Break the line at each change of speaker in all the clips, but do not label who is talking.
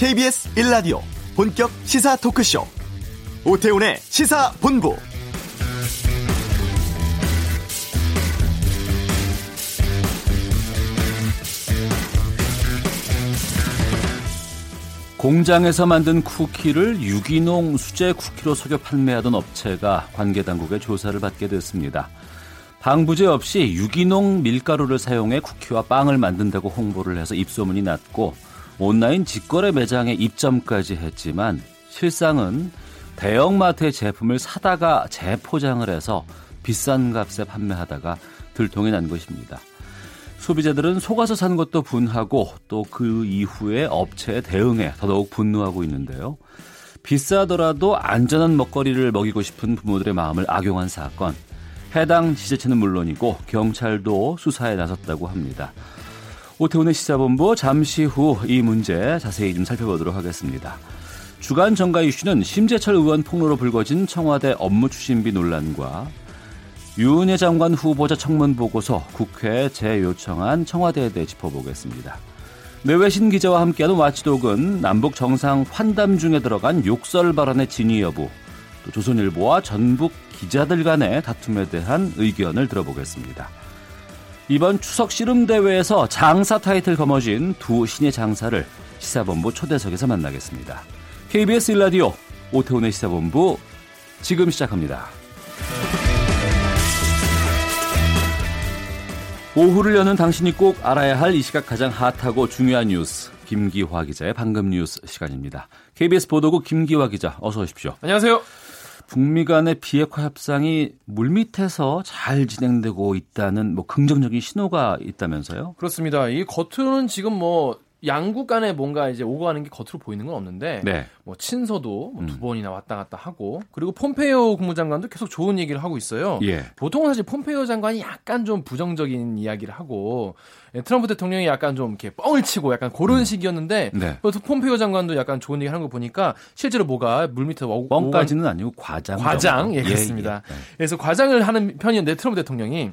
KBS 1라디오 본격 시사 토크쇼 오태훈의 시사본부
공장에서 만든 쿠키를 유기농 수제 쿠키로 속여 판매하던 업체가 관계 당국의 조사를 받게 됐습니다. 방부제 없이 유기농 밀가루를 사용해 쿠키와 빵을 만든다고 홍보를 해서 입소문이 났고 온라인 직거래 매장에 입점까지 했지만 실상은 대형마트의 제품을 사다가 재포장을 해서 비싼 값에 판매하다가 들통이 난 것입니다. 소비자들은 속아서 산 것도 분하고 또 그 이후에 업체의 대응에 더더욱 분노하고 있는데요. 비싸더라도 안전한 먹거리를 먹이고 싶은 부모들의 마음을 악용한 사건. 해당 지자체는 물론이고 경찰도 수사에 나섰다고 합니다. 오태훈의 시사본부 잠시 후 이 문제 자세히 좀 살펴보도록 하겠습니다. 주간 정가 이슈는 심재철 의원 폭로로 불거진 청와대 업무 추진비 논란과 유은혜 장관 후보자 청문 보고서 국회에 재요청한 청와대에 대해 짚어보겠습니다. 내외신 기자와 함께하는 와치독은 남북 정상 환담 중에 들어간 욕설 발언의 진위 여부, 또 조선일보와 전북 기자들 간의 다툼에 대한 의견을 들어보겠습니다. 이번 추석 씨름 대회에서 장사 타이틀 거머쥔 두 신의 장사를 시사본부 초대석에서 만나겠습니다. KBS 일라디오 오태훈의 시사본부 지금 시작합니다. 오후를 여는 당신이 꼭 알아야 할 이 시각 가장 핫하고 중요한 뉴스 김기화 기자의 방금 뉴스 시간입니다. KBS 보도국 김기화 기자 어서 오십시오.
안녕하세요.
북미 간의 비핵화 협상이 물밑에서 잘 진행되고 있다는 뭐 긍정적인 신호가 있다면서요?
그렇습니다. 이 겉으로는 지금 뭐 양국 간에 뭔가 이제 오고 가는 게 겉으로 보이는 건 없는데 네. 뭐 친서도 뭐 두 음. 번이나 왔다 갔다 하고 그리고 폼페이오 국무장관도 계속 좋은 얘기를 하고 있어요. 예. 보통은 사실 폼페이오 장관이 약간 좀 부정적인 이야기를 하고 예, 트럼프 대통령이 약간 좀 이렇게 뻥을 치고 약간 그런 음. 식이었는데 네. 폼페이오 장관도 약간 좋은 얘기 하는 거 보니까 실제로 뭐가 물밑에 오고
뻥까지는 아니고 과장
과장 예, 그렇습니다. 예, 예. 그래서 과장을 하는 편이었는데 트럼프 대통령이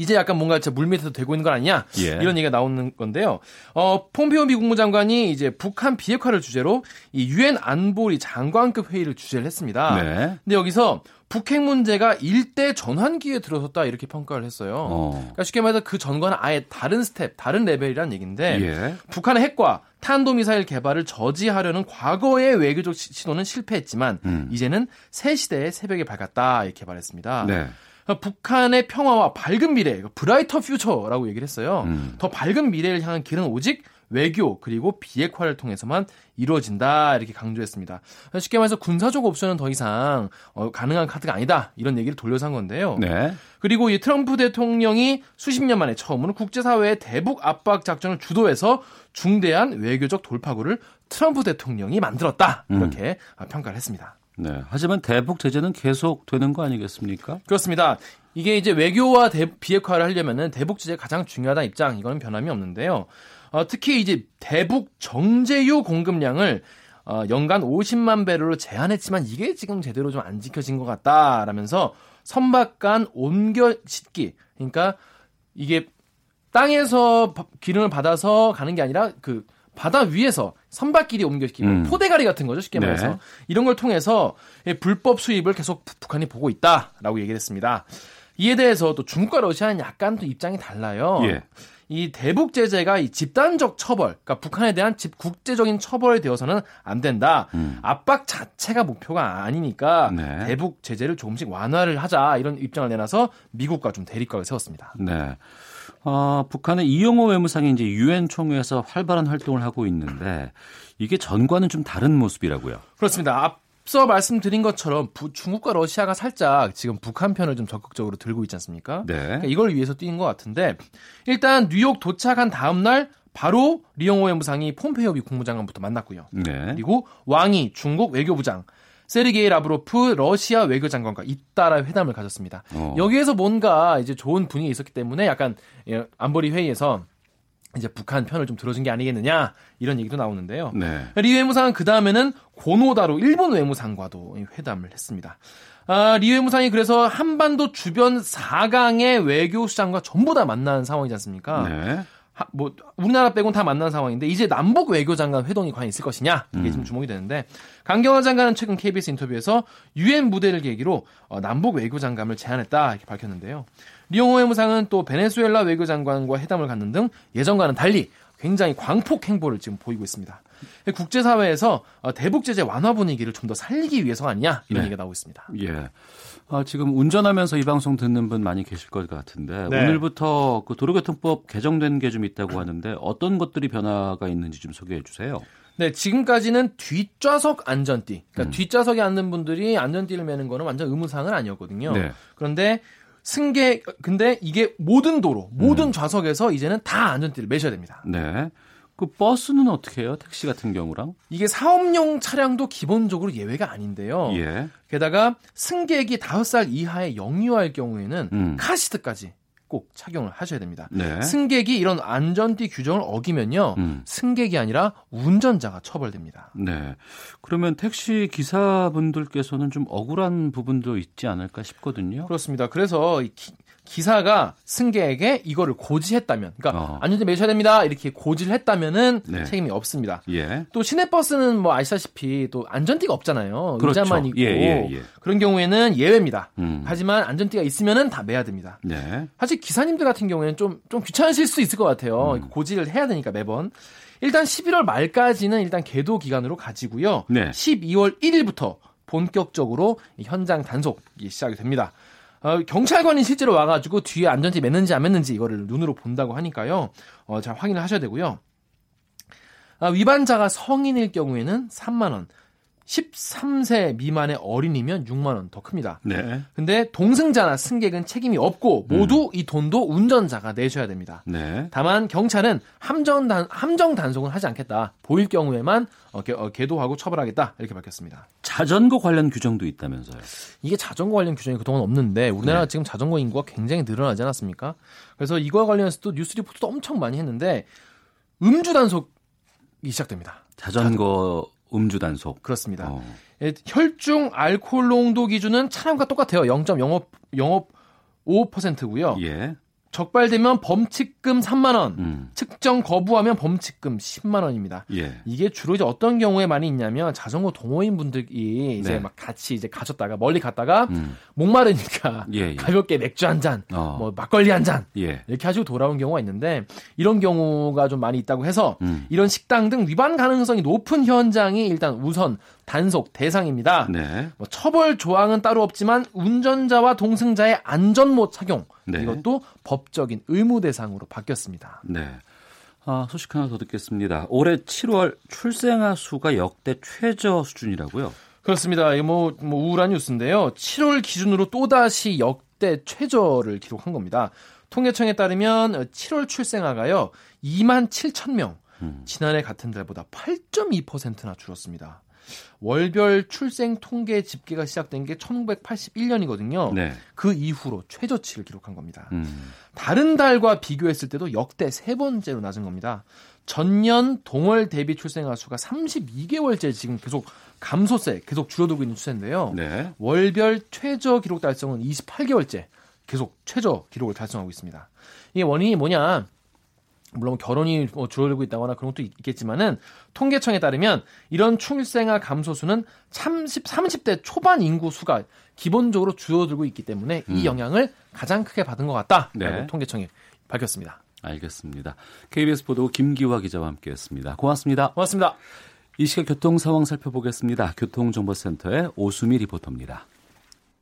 이제 약간 뭔가 물 밑에서 되고 있는 거 아니냐 예. 이런 얘기가 나오는 건데요. 어, 폼페오 미 국무장관이 이제 북한 비핵화를 주제로 이 유엔 안보리 장관급 회의를 주재를 했습니다. 네. 근데 여기서 북핵 문제가 일대 전환기에 들어섰다 이렇게 평가를 했어요. 어. 그러니까 쉽게 말해서 그 전과는 아예 다른 스텝, 다른 레벨이라는 얘기인데 예. 북한의 핵과 탄도미사일 개발을 저지하려는 과거의 외교적 시도는 실패했지만 음. 이제는 새 시대의 새벽이 밝았다 이렇게 말했습니다. 네. 북한의 평화와 밝은 미래, 브라이터 퓨처라고 얘기를 했어요. 음. 더 밝은 미래를 향한 길은 오직 외교 그리고 비핵화를 통해서만 이루어진다 이렇게 강조했습니다. 쉽게 말해서 군사적 옵션은 더 이상 어, 가능한 카드가 아니다 이런 얘기를 돌려서 한 건데요. 네. 그리고 이 트럼프 대통령이 수십 년 만에 처음으로 국제사회의 대북 압박 작전을 주도해서 중대한 외교적 돌파구를 트럼프 대통령이 만들었다 이렇게 음. 평가를 했습니다.
네. 하지만 대북 제재는 계속 되는 거 아니겠습니까?
그렇습니다. 이게 이제 외교와 대, 비핵화를 하려면은 대북 제재가 가장 중요하다 입장 이거는 변함이 없는데요. 어, 특히 이제 대북 정제유 공급량을 어, 연간 50만 배럴로 제한했지만 이게 지금 제대로 좀 안 지켜진 것 같다라면서 선박 간 옮겨 싣기 그러니까 이게 땅에서 기름을 받아서 가는 게 아니라 그 바다 위에서 선박끼리 옮겨시키고 음. 포대가리 같은 거죠 쉽게 네. 말해서 네. 이런 걸 통해서 불법 수입을 계속 북한이 보고 있다라고 얘기를 했습니다. 이에 대해서 또 중국과 러시아는 약간 또 입장이 달라요. 예. 이 대북 제재가 이 집단적 처벌, 그러니까 북한에 대한 집 국제적인 처벌이 되어서는 안 된다. 음. 압박 자체가 목표가 아니니까 네. 대북 제재를 조금씩 완화를 하자 이런 입장을 내놔서 미국과 좀 대립각을 세웠습니다.
네. 어, 북한의 이용호 외무상이 이제 유엔 총회에서 활발한 활동을 하고 있는데 이게 전과는 좀 다른 모습이라고요.
그렇습니다. 앞서 말씀드린 것처럼 부, 중국과 러시아가 살짝 지금 북한 편을 좀 적극적으로 들고 있지 않습니까? 네. 그러니까 이걸 위해서 뛰는 것 같은데 일단 뉴욕 도착한 다음 날 바로 리용호 외무상이 폼페이오 미 국무장관부터 만났고요. 네. 그리고 왕이 중국 외교부장 세르게이 라브로프 러시아 외교장관과 잇따라 회담을 가졌습니다. 어. 여기에서 뭔가 이제 좋은 분위기 있었기 때문에 약간 예, 안보리 회의에서 이제 북한 편을 좀 들어준 게 아니겠느냐 이런 얘기도 나오는데요. 네. 리 외무상은 그 다음에는 고노다로 일본 외무상과도 회담을 했습니다. 아, 리 외무상이 그래서 한반도 주변 4강의 외교 수장과 전부 다 만난 상황이지 않습니까? 네. 뭐 우리나라 빼곤 다 만난 상황인데 이제 남북 외교장관 회동이 과연 있을 것이냐 이게 음. 지금 주목이 되는데 강경화 장관은 최근 KBS 인터뷰에서 유엔 무대를 계기로 어, 남북 외교장관을 제안했다 이렇게 밝혔는데요. 리용호 외무상은 또 베네수엘라 외교장관과 회담을 갖는 등 예전과는 달리 굉장히 광폭 행보를 지금 보이고 있습니다. 국제사회에서 어, 대북 제재 완화 분위기를 좀 더 살리기 위해서가 아니냐 이런 네. 얘기가 나오고 있습니다.
예. 아, 지금 운전하면서 이 방송 듣는 분 많이 계실 것 같은데 네. 오늘부터 그 도로교통법 개정된 게 좀 있다고 하는데 어떤 것들이 변화가 있는지 좀 소개해 주세요.
네, 지금까지는 뒷좌석 안전띠. 그러니까 음. 뒷좌석에 앉는 분들이 안전띠를 매는 거는 완전 의무사항은 아니었거든요. 네. 그런데 승객 근데 이게 모든 도로, 모든 음. 좌석에서 이제는 다 안전띠를 매셔야 됩니다.
네. 그 버스는 어떻게 해요? 택시 같은 경우랑?
이게 사업용 차량도 기본적으로 예외가 아닌데요. 예. 게다가 승객이 5살 이하의 영유아일 경우에는 음. 카시트까지 꼭 착용을 하셔야 됩니다. 네. 승객이 이런 안전띠 규정을 어기면요. 음. 승객이 아니라 운전자가 처벌됩니다.
네. 그러면 택시 기사분들께서는 좀 억울한 부분도 있지 않을까 싶거든요.
그렇습니다. 그래서 기 사가 승객에게 이거를 고지했다면, 그러니까 어. 안전띠 매셔야 됩니다. 이렇게 고지를 했다면은 네. 책임이 없습니다. 예. 또 시내버스는 뭐 아시다시피 또 안전띠가 없잖아요. 그렇죠. 의자만 있고 예, 예, 예, 그런 경우에는 예외입니다. 음. 하지만 안전띠가 있으면은 다 매야 됩니다. 네. 사실 기사님들 같은 경우에는 좀 좀 귀찮으실 수 있을 것 같아요. 음. 고지를 해야 되니까 매번. 일단 11월 말까지는 일단 계도 기간으로 가지고요. 네. 12월 1일부터 본격적으로 현장 단속이 시작이 됩니다. 어, 경찰관이 실제로 와가지고 뒤에 안전띠 맸는지 안 맸는지 이거를 눈으로 본다고 하니까요. 어, 잘 확인을 하셔야 되고요. 아, 위반자가 성인일 경우에는 3만 원, 13세 미만의 어린이면 6만 원 더 큽니다. 네. 근데 동승자나 승객은 책임이 없고 모두 음. 이 돈도 운전자가 내셔야 됩니다. 네. 다만 경찰은 함정 단 함정 단속은 하지 않겠다. 보일 경우에만 어, 개, 어, 도하고 처벌하겠다 이렇게 밝혔습니다.
자전거 관련 규정도 있다면서요?
이게 자전거 관련 규정이 그동안 없는데 우리나라 네. 지금 자전거 인구가 굉장히 늘어나지 않았습니까? 그래서 이거와 관련해서도 뉴스 리포트도 엄청 많이 했는데 음주 단속이 시작됩니다.
자전거 음주 단속.
그렇습니다. 어. 예, 혈중 알코올 농도 기준은 차량과 똑같아요. 0.05 0.5%고요. 예. 적발되면 범칙금 3만 원, 음. 측정 거부하면 범칙금 10만 원입니다. 예. 이게 주로 이제 어떤 경우에 많이 있냐면 자전거 동호인 분들이 이제 네. 막 같이 이제 가셨다가 멀리 갔다가 음. 목마르니까 예, 예. 가볍게 맥주 한 잔, 어. 뭐 막걸리 한 잔, 예. 이렇게 하시고 돌아온 경우가 있는데 이런 경우가 좀 많이 있다고 해서 음. 이런 식당 등 위반 가능성이 높은 현장이 일단 우선 단속 대상입니다. 네. 뭐 처벌 조항은 따로 없지만 운전자와 동승자의 안전모 착용 네. 이것도 법적인 의무 대상으로 바뀌었습니다.
네. 아, 소식 하나 더 듣겠습니다. 올해 7월 출생아 수가 역대 최저 수준이라고요?
그렇습니다. 이게 뭐, 뭐 우울한 뉴스인데요. 7월 기준으로 또다시 역대 최저를 기록한 겁니다. 통계청에 따르면 7월 출생아가요 2만 7천 명, 음. 지난해 같은 달보다 8.2%나 줄었습니다. 월별 출생 통계 집계가 시작된 게 1981년이거든요. 네. 그 이후로 최저치를 기록한 겁니다. 음. 다른 달과 비교했을 때도 역대 세 번째로 낮은 겁니다. 전년 동월 대비 출생아 수가 32개월째 지금 계속 감소세 계속 줄어들고 있는 추세인데요. 네. 월별 최저 기록 달성은 28개월째 계속 최저 기록을 달성하고 있습니다. 이게 원인이 뭐냐? 물론 결혼이 뭐 줄어들고 있다거나 그런 것도 있겠지만은 통계청에 따르면 이런 출생아 감소수는 30, 30대 초반 인구 수가 기본적으로 줄어들고 있기 때문에 음. 이 영향을 가장 크게 받은 것 같다라고 네. 통계청이 밝혔습니다.
알겠습니다. KBS 보도 김기화 기자와 함께했습니다. 고맙습니다.
고맙습니다.
이 시각 교통 상황 살펴보겠습니다. 교통정보센터의 오수미 리포터입니다.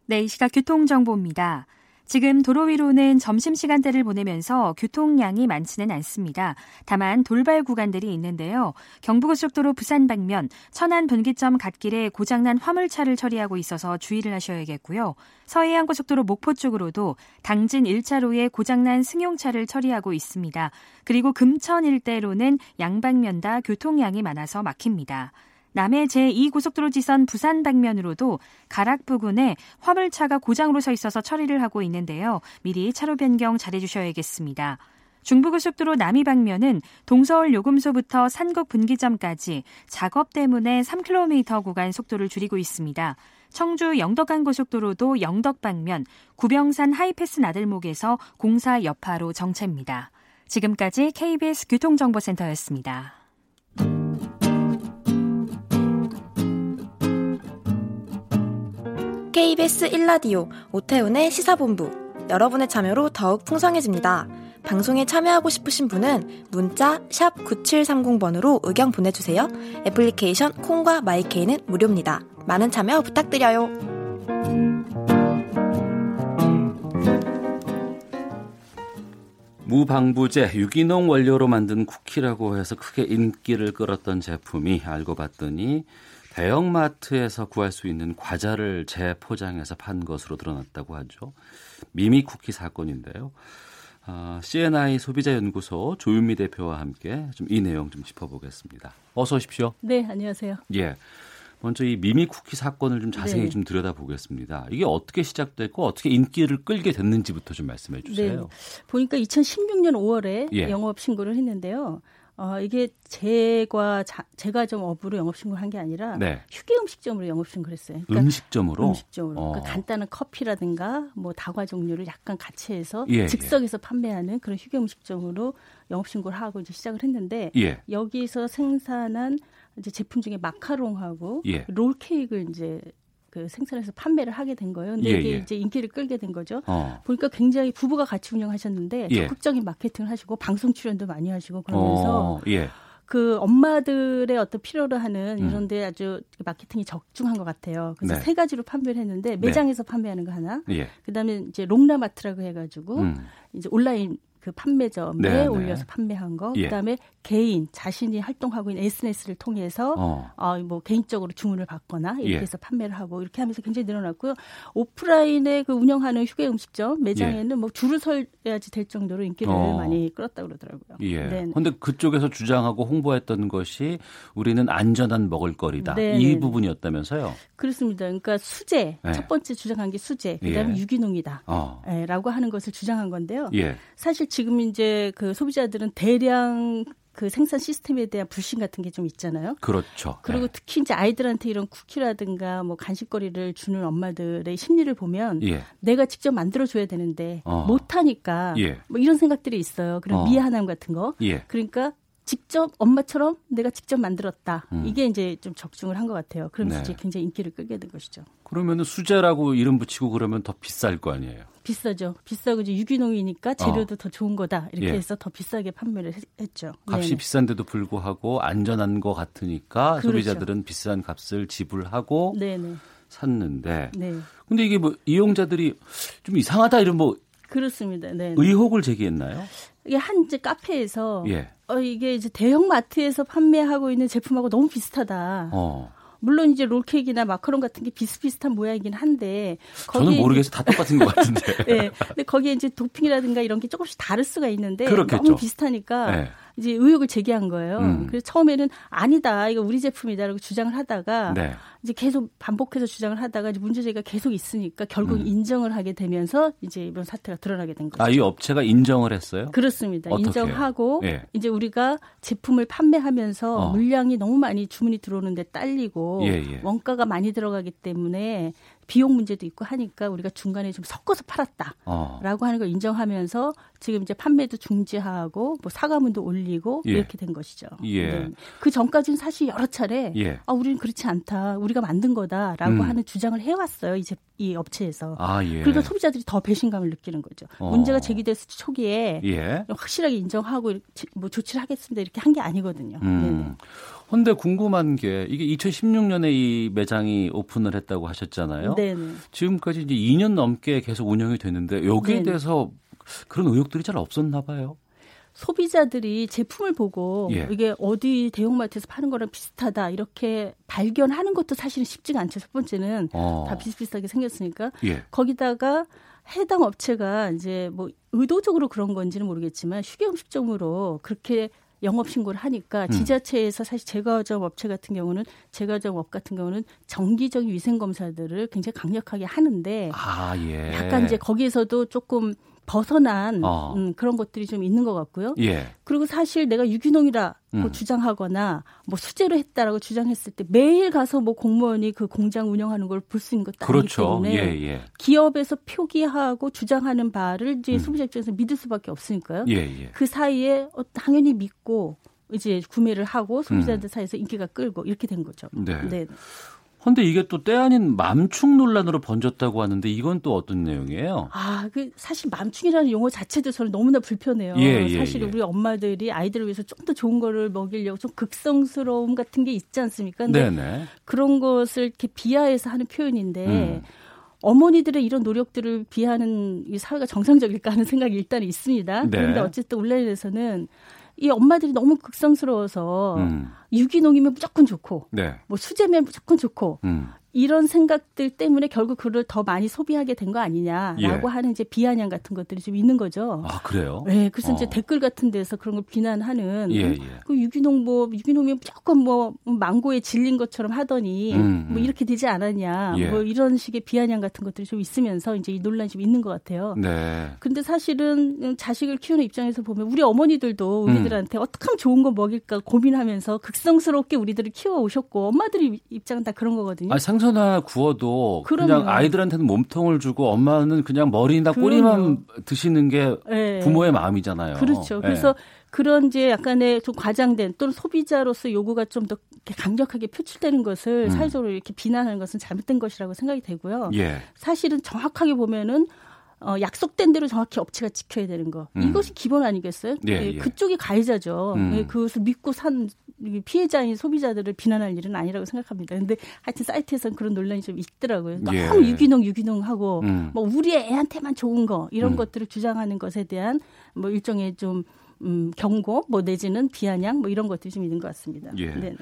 네, 이 시각 교통정보입니다. 지금 도로 위로는 점심시간대를 보내면서 교통량이 많지는 않습니다. 다만 돌발 구간들이 있는데요. 경부고속도로 부산 방면 천안 분기점 갓길에 고장난 화물차를 처리하고 있어서 주의를 하셔야겠고요. 서해안 고속도로 목포 쪽으로도 당진 1차로에 고장난 승용차를 처리하고 있습니다. 그리고 금천 일대로는 양방면 다 교통량이 많아서 막힙니다. 남해 제2고속도로 지선 부산 방면으로도 가락 부근에 화물차가 고장으로 서 있어서 처리를 하고 있는데요. 미리 차로 변경 잘해 주셔야겠습니다. 중부고속도로 남이 방면은 동서울 요금소부터 산곡 분기점까지 작업 때문에 3km 구간 속도를 줄이고 있습니다. 청주 영덕간 고속도로도 영덕 방면 구병산 하이패스 나들목에서 공사 여파로 정체입니다. 지금까지 KBS 교통정보센터였습니다.
KBS 1라디오 오태훈의 시사본부 여러분의 참여로 더욱 풍성해집니다. 방송에 참여하고 싶으신 분은 문자 9730번으로 의견 보내주세요. 애플리케이션 콩과 마이케이는 무료입니다. 많은 참여 부탁드려요.
무방부제 유기농 원료로 만든 쿠키라고 해서 크게 인기를 끌었던 제품이 알고 봤더니 대형마트에서 구할 수 있는 과자를 재포장해서 판 것으로 드러났다고 하죠. 미미 쿠키 사건인데요. 어, CNI 소비자연구소 조윤미 대표와 함께 좀 이 내용 좀 짚어보겠습니다. 어서 오십시오.
네, 안녕하세요.
예. 먼저 이 미미 쿠키 사건을 좀 자세히 네. 좀 들여다보겠습니다. 이게 어떻게 시작됐고 어떻게 인기를 끌게 됐는지부터 좀 말씀해 주세요. 네.
보니까 2016년 5월에 예. 영업 신고를 했는데요. 어, 이게 제과 자, 제가 좀 업으로 영업 신고를 한 게 아니라 네. 휴게 음식점으로 영업 신고를 했어요.
그러니까 음식점으로
음식점으로 어. 그러니까 간단한 커피라든가 뭐 다과 종류를 약간 같이 해서 예, 예. 즉석에서 예. 판매하는 그런 휴게 음식점으로 영업 신고를 하고 이제 시작을 했는데 예. 여기서 생산한 이제 제품 중에 마카롱하고 예. 롤 케이크를 이제 그 생산해서 판매를 하게 된 거예요. 근데 예, 이게 예. 이제 인기를 끌게 된 거죠. 어. 보니까 굉장히 부부가 같이 운영하셨는데 예. 적극적인 마케팅을 하시고 방송 출연도 많이 하시고 그러면서 어, 예. 그 엄마들의 어떤 필요로 하는 음. 이런데 아주 마케팅이 적중한 것 같아요. 그래서 네. 세 가지로 판매를 했는데 매장에서 네. 판매하는 거 하나, 예. 그다음에 이제 롱라마트라고 해가지고 음. 이제 온라인 그 판매점에 네, 네, 올려서 판매한 거, 예. 그다음에 개인 자신이 활동하고 있는 SNS를 통해서 어. 어, 뭐 개인적으로 주문을 받거나 이렇게 예. 해서 판매를 하고 이렇게 하면서 굉장히 늘어났고요. 오프라인에 그 운영하는 휴게 음식점 매장에는 예. 뭐 줄을 서야지 될 정도로 인기를 어. 많이 끌었다 그러더라고요.
예. 네. 그런데 그쪽에서 주장하고 홍보했던 것이 우리는 안전한 먹을거리다 네. 이 부분이었다면서요?
그렇습니다. 그러니까 수제 네. 첫 번째 주장한 게 수제, 그다음에 예. 유기농이다라고 어. 예, 하는 것을 주장한 건데요. 예. 사실 지금 이제 그 소비자들은 대량 그 생산 시스템에 대한 불신 같은 게 좀 있잖아요.
그렇죠.
그리고 네. 특히 이제 아이들한테 이런 쿠키라든가 뭐 간식거리를 주는 엄마들의 심리를 보면 예. 내가 직접 만들어 줘야 되는데 어. 못 하니까 예. 뭐 이런 생각들이 있어요. 그런 어. 미안함 같은 거. 예. 그러니까 직접 엄마처럼 내가 직접 만들었다. 음. 이게 이제 좀 적중을 한 것 같아요. 그러면서 네. 이제 굉장히 인기를 끌게 된 것이죠.
그러면 수제라고 이름 붙이고 그러면 더 비쌀 거 아니에요?
비싸죠. 비싸고 이제 유기농이니까 재료도 어. 더 좋은 거다. 이렇게 예. 해서 더 비싸게 판매를 했 죠.
값이 네네. 비싼데도 불구하고 안전한 것 같으니까 그렇죠. 소비자들은 비싼 값을 지불하고 네네. 샀는데. 네. 근데 이게 뭐 이용자들이 좀 이상하다 이런 뭐
그렇습니다. 네.
의혹을 제기했나요?
이게 한 이제 카페에서 예. 어 이게 이제 대형 마트에서 판매하고 있는 제품하고 너무 비슷하다. 어. 물론 이제 롤케이크나 마카롱 같은 게 비슷비슷한 모양이긴 한데
저는 모르겠어요. 다 똑같은 것 같은데.
네. 근데 거기에 이제 도핑이라든가 이런 게 조금씩 다를 수가 있는데 그렇겠죠. 너무 비슷하니까 네. 이제 의혹을 제기한 거예요. 음. 그래서 처음에는 아니다, 이거 우리 제품이다라고 주장을 하다가 네. 이제 계속 반복해서 주장을 하다가 이제 문제 제기가 계속 있으니까 결국 음. 인정을 하게 되면서 이제 이런 사태가 드러나게 된 거죠.
아, 이 업체가 인정을 했어요?
그렇습니다. 어떻게? 인정하고 예. 이제 우리가 제품을 판매하면서 어. 물량이 너무 많이 주문이 들어오는데 딸리고 예, 예. 원가가 많이 들어가기 때문에 비용 문제도 있고 하니까 우리가 중간에 좀 섞어서 팔았다라고 어. 하는 걸 인정하면서 지금 이제 판매도 중지하고 뭐 사과문도 올리고 예. 이렇게 된 것이죠. 예. 네. 그 전까지는 사실 여러 차례 예. 아 우리는 그렇지 않다. 우리가 만든 거다라고 음. 하는 주장을 해왔어요. 이제 이 업체에서. 아, 예. 그러니까 소비자들이 더 배신감을 느끼는 거죠. 어. 문제가 제기됐을 초기에 예. 확실하게 인정하고 뭐 조치를 하겠습니다 이렇게 한 게 아니거든요. 음.
근데 궁금한 게 이게 2016년에 이 매장이 오픈을 했다고 하셨잖아요. 네. 지금까지 이제 2년 넘게 계속 운영이 됐는데 여기에 네네. 대해서 그런 의혹들이 잘 없었나 봐요.
소비자들이 제품을 보고 예. 이게 어디 대형마트에서 파는 거랑 비슷하다 이렇게 발견하는 것도 사실은 쉽지가 않죠. 첫 번째는 어. 다 비슷비슷하게 생겼으니까 예. 거기다가 해당 업체가 이제 뭐 의도적으로 그런 건지는 모르겠지만 휴게음식점으로 그렇게 영업 신고를 하니까 음. 지자체에서 사실 제과점 업체 같은 경우는 제과점 업 같은 경우는 정기적인 위생 검사들을 굉장히 강력하게 하는데 아, 예. 약간 이제 거기에서도 조금 벗어난 어. 음, 그런 것들이 좀 있는 것 같고요. 예. 그리고 사실 내가 유기농이라 음. 뭐 주장하거나 뭐 수제로 했다라고 주장했을 때 매일 가서 뭐 공무원이 그 공장 운영하는 걸 볼 수 있는 것도 그렇죠. 아니기 때문에 예, 예. 기업에서 표기하고 주장하는 바를 이제 음. 소비자 입장에서 믿을 수밖에 없으니까요. 예, 예. 그 사이에 어, 당연히 믿고 이제 구매를 하고 소비자들 음. 사이에서 인기가 끌고 이렇게 된 거죠. 네. 네.
근데 이게 또 때 아닌 맘충 논란으로 번졌다고 하는데 이건 또 어떤 내용이에요?
아, 그 사실 맘충이라는 용어 자체도 저는 너무나 불편해요. 예, 예, 사실 예. 우리 엄마들이 아이들을 위해서 좀 더 좋은 거를 먹이려고 좀 극성스러움 같은 게 있지 않습니까? 근데 네네. 그런 것을 이렇게 비하해서 하는 표현인데 음. 어머니들의 이런 노력들을 비하는 이 사회가 정상적일까 하는 생각이 일단 있습니다. 네. 그런데 어쨌든 온라인에서는 이 엄마들이 너무 극성스러워서 음. 유기농이면 무조건 좋고 네. 뭐 수제면 무조건 좋고 음. 이런 생각들 때문에 결국 그를 더 많이 소비하게 된 거 아니냐라고 예. 하는 이제 비아냥 같은 것들이 좀 있는 거죠.
아 그래요?
네, 그래서 어. 이제 댓글 같은 데서 그런 걸 비난하는 예, 예. 그 유기농 뭐 유기농이면 무조건 뭐 망고에 질린 것처럼 하더니 음, 뭐 음. 이렇게 되지 않았냐 예. 뭐 이런 식의 비아냥 같은 것들이 좀 있으면서 이제 이 논란이 좀 있는 것 같아요. 네. 근데 사실은 자식을 키우는 입장에서 보면 우리 어머니들도 음. 우리들한테 음. 어떻게 하면 좋은 거 먹일까 고민하면서 극성스럽게 우리들을 키워 오셨고 엄마들이 입장은 다 그런 거거든요.
아, 상선 하나 구워도 그럼요. 그냥 아이들한테는 몸통을 주고 엄마는 그냥 머리나 꼬리만 드시는 게 네. 부모의 마음이잖아요.
그렇죠. 네. 그래서 그런 이제 약간의 좀 과장된 또는 소비자로서 요구가 좀 더 강력하게 표출되는 것을 음. 사회적으로 이렇게 비난하는 것은 잘못된 것이라고 생각이 되고요. 예. 사실은 정확하게 보면은 어, 약속된 대로 정확히 업체가 지켜야 되는 거. 음. 이것이 기본 아니겠어요? 예, 예, 예. 그쪽이 가해자죠. 음. 예, 그것을 믿고 산 피해자인 소비자들을 비난할 일은 아니라고 생각합니다. 근데 하여튼 사이트에서는 그런 논란이 좀 있더라고요. 너무 예. 유기농 유기농 하고 음. 뭐 우리 애한테만 좋은 거 이런 음. 것들을 주장하는 것에 대한 뭐 일종의 좀 음, 경고, 뭐 내지는 비아냥, 뭐 이런 것들이 좀 있는 것 같습니다. 예. 네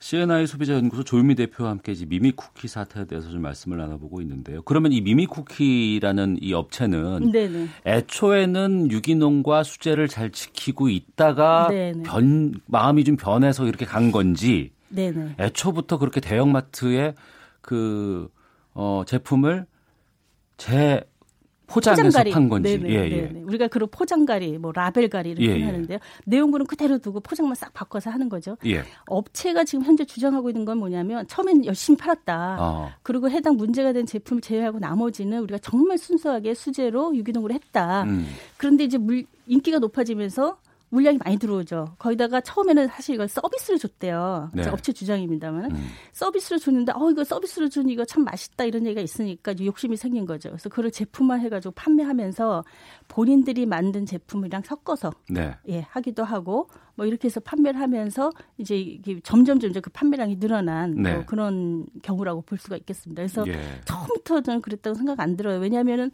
CNI 소비자 연구소 조윤미 대표와 함께 이제 미미 쿠키 사태에 대해서 좀 말씀을 나눠보고 있는데요. 그러면 이 미미 쿠키라는 이 업체는 네네. 애초에는 유기농과 수제를 잘 지키고 있다가 네네. 변 마음이 좀 변해서 이렇게 간 건지 네네. 애초부터 그렇게 대형마트에 그 어, 제품을 제 포장해서 포장가리. 판 건지. 네네, 예, 예. 네네.
우리가 그런 포장가리, 뭐 라벨가리 이렇게 예, 예, 하는데요. 내용물은 그대로 두고 포장만 싹 바꿔서 하는 거죠. 예. 업체가 지금 현재 주장하고 있는 건 뭐냐면 처음엔 열심히 팔았다. 어. 그리고 해당 문제가 된 제품을 제외하고 나머지는 우리가 정말 순수하게 수제로 유기농으로 했다. 음. 그런데 이제 물 인기가 높아지면서 물량이 많이 들어오죠. 거기다가 처음에는 사실 이걸 서비스를 줬대요. 네. 업체 주장입니다만 음. 서비스를 줬는데 어 이거 서비스로 준 이거 참 맛있다 이런 얘기가 있으니까 욕심이 생긴 거죠. 그래서 그걸 제품화 해가지고 판매하면서 본인들이 만든 제품이랑 섞어서 네. 예 하기도 하고 뭐 이렇게 해서 판매를 하면서 이제 이게 점점 점점 그 판매량이 늘어난 네. 뭐 그런 경우라고 볼 수가 있겠습니다. 그래서 예. 처음부터 저는 그랬다고 생각 안 들어요. 왜냐하면은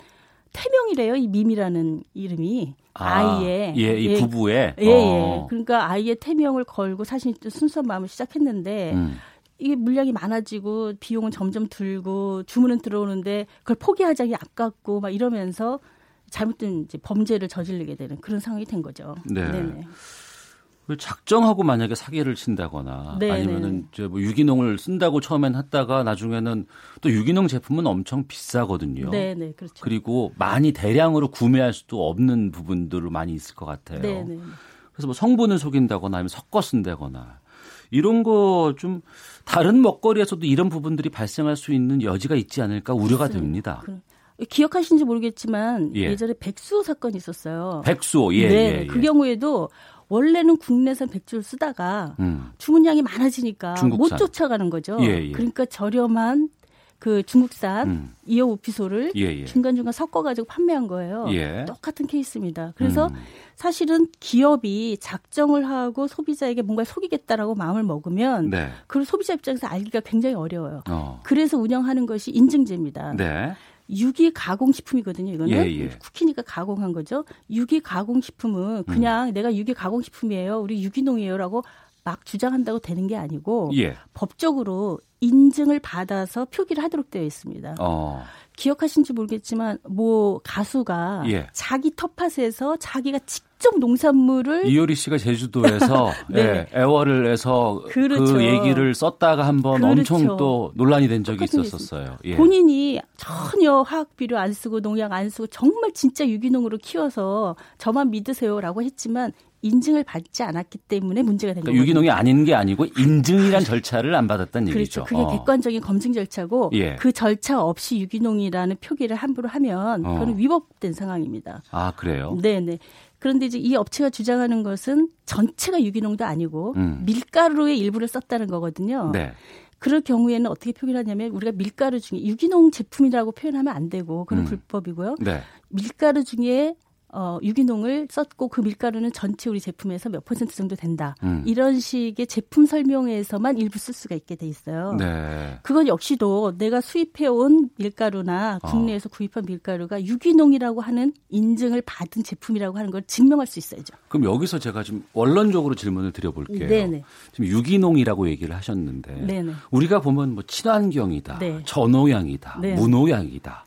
태명이래요. 이 밈이라는 이름이 아, 이의
예, 이 예, 부부의
예, 예, 어. 그러니까 아이의 태명을 걸고 사실 순수한 마음을 시작했는데 음. 이게 물량이 많아지고 비용은 점점 들고 주문은 들어오는데 그걸 포기하자니 아깝고 막 이러면서 잘못된 이제 범죄를 저지르게 되는 그런 상황이 된 거죠. 네. 네네.
작정하고 만약에 사기를 친다거나 네, 아니면은 네. 뭐 유기농을 쓴다고 처음엔 했다가 나중에는 또 유기농 제품은 엄청 비싸거든요. 네, 네, 그렇죠. 그리고 많이 대량으로 구매할 수도 없는 부분들로 많이 있을 것 같아요. 네, 네. 그래서 뭐 성분을 속인다거나 아니면 섞어 쓴다거나 이런 거 좀 다른 먹거리에서도 이런 부분들이 발생할 수 있는 여지가 있지 않을까 우려가 됩니다. 그럼.
기억하시는지 모르겠지만 예. 전에 백수호 사건이 있었어요.
백수호, 예, 네, 예, 예.
그 경우에도 원래는 국내산 백주를 쓰다가 음. 주문량이 많아지니까 중국산. 못 쫓아가는 거죠. 예, 예. 그러니까 저렴한 그 중국산 음. 이어 우피소를 예, 예. 중간중간 섞어가지고 판매한 거예요. 예. 똑같은 케이스입니다. 그래서 음. 사실은 기업이 작정을 하고 소비자에게 뭔가 속이겠다라고 마음을 먹으면 네. 그 소비자 입장에서 알기가 굉장히 어려워요. 어. 그래서 운영하는 것이 인증제입니다. 네. 유기 가공식품이거든요. 이거는 예, 예. 쿠키니까 가공한 거죠. 유기 가공식품은 그냥 음. 내가 유기 가공식품이에요. 우리 유기농이에요라고 막 주장한다고 되는 게 아니고 예. 법적으로 인증을 받아서 표기를 하도록 되어 있습니다. 어. 기억하신지 모르겠지만 뭐 가수가 예. 자기 텃밭에서 자기가 직접 농산물을
이효리 씨가 제주도에서 네. 예, 애월을 해서 그 그렇죠. 그 얘기를 썼다가 한번 그렇죠. 엄청 또 논란이 된 적이 있었었어요.
예. 본인이 전혀 화학 비료 안 쓰고 농약 안 쓰고 정말 진짜 유기농으로 키워서 저만 믿으세요라고 했지만 인증을 받지 않았기 때문에 문제가 된 그러니까
거예요. 유기농이 아닌 게 아니고 인증이란 절차를 안 받았다는
그렇죠.
얘기죠.
그게 어. 객관적인 검증 절차고 예. 그 절차 없이 유기농이라는 표기를 함부로 하면 어. 그건 위법된 상황입니다.
아 그래요?
네네. 그런데 이제 이 업체가 주장하는 것은 전체가 유기농도 아니고 음. 밀가루의 일부를 썼다는 거거든요. 네. 그럴 경우에는 어떻게 표기를 하냐면 우리가 밀가루 중에 유기농 제품이라고 표현하면 안 되고 그건 음. 불법이고요. 네. 밀가루 중에 어, 유기농을 썼고 그 밀가루는 전체 우리 제품에서 몇 퍼센트 정도 된다. 음. 이런 식의 제품 설명에서만 일부 쓸 수가 있게 돼 있어요. 네. 그건 역시도 내가 수입해온 밀가루나 어. 국내에서 어. 구입한 밀가루가 유기농이라고 하는 인증을 받은 제품이라고 하는 걸 증명할 수 있어야죠.
그럼 여기서 제가 좀 원론적으로 질문을 드려볼게요. 네네. 지금 유기농이라고 얘기를 하셨는데 네네. 우리가 보면 뭐 친환경이다, 네. 저농약이다, 네. 무농약이다,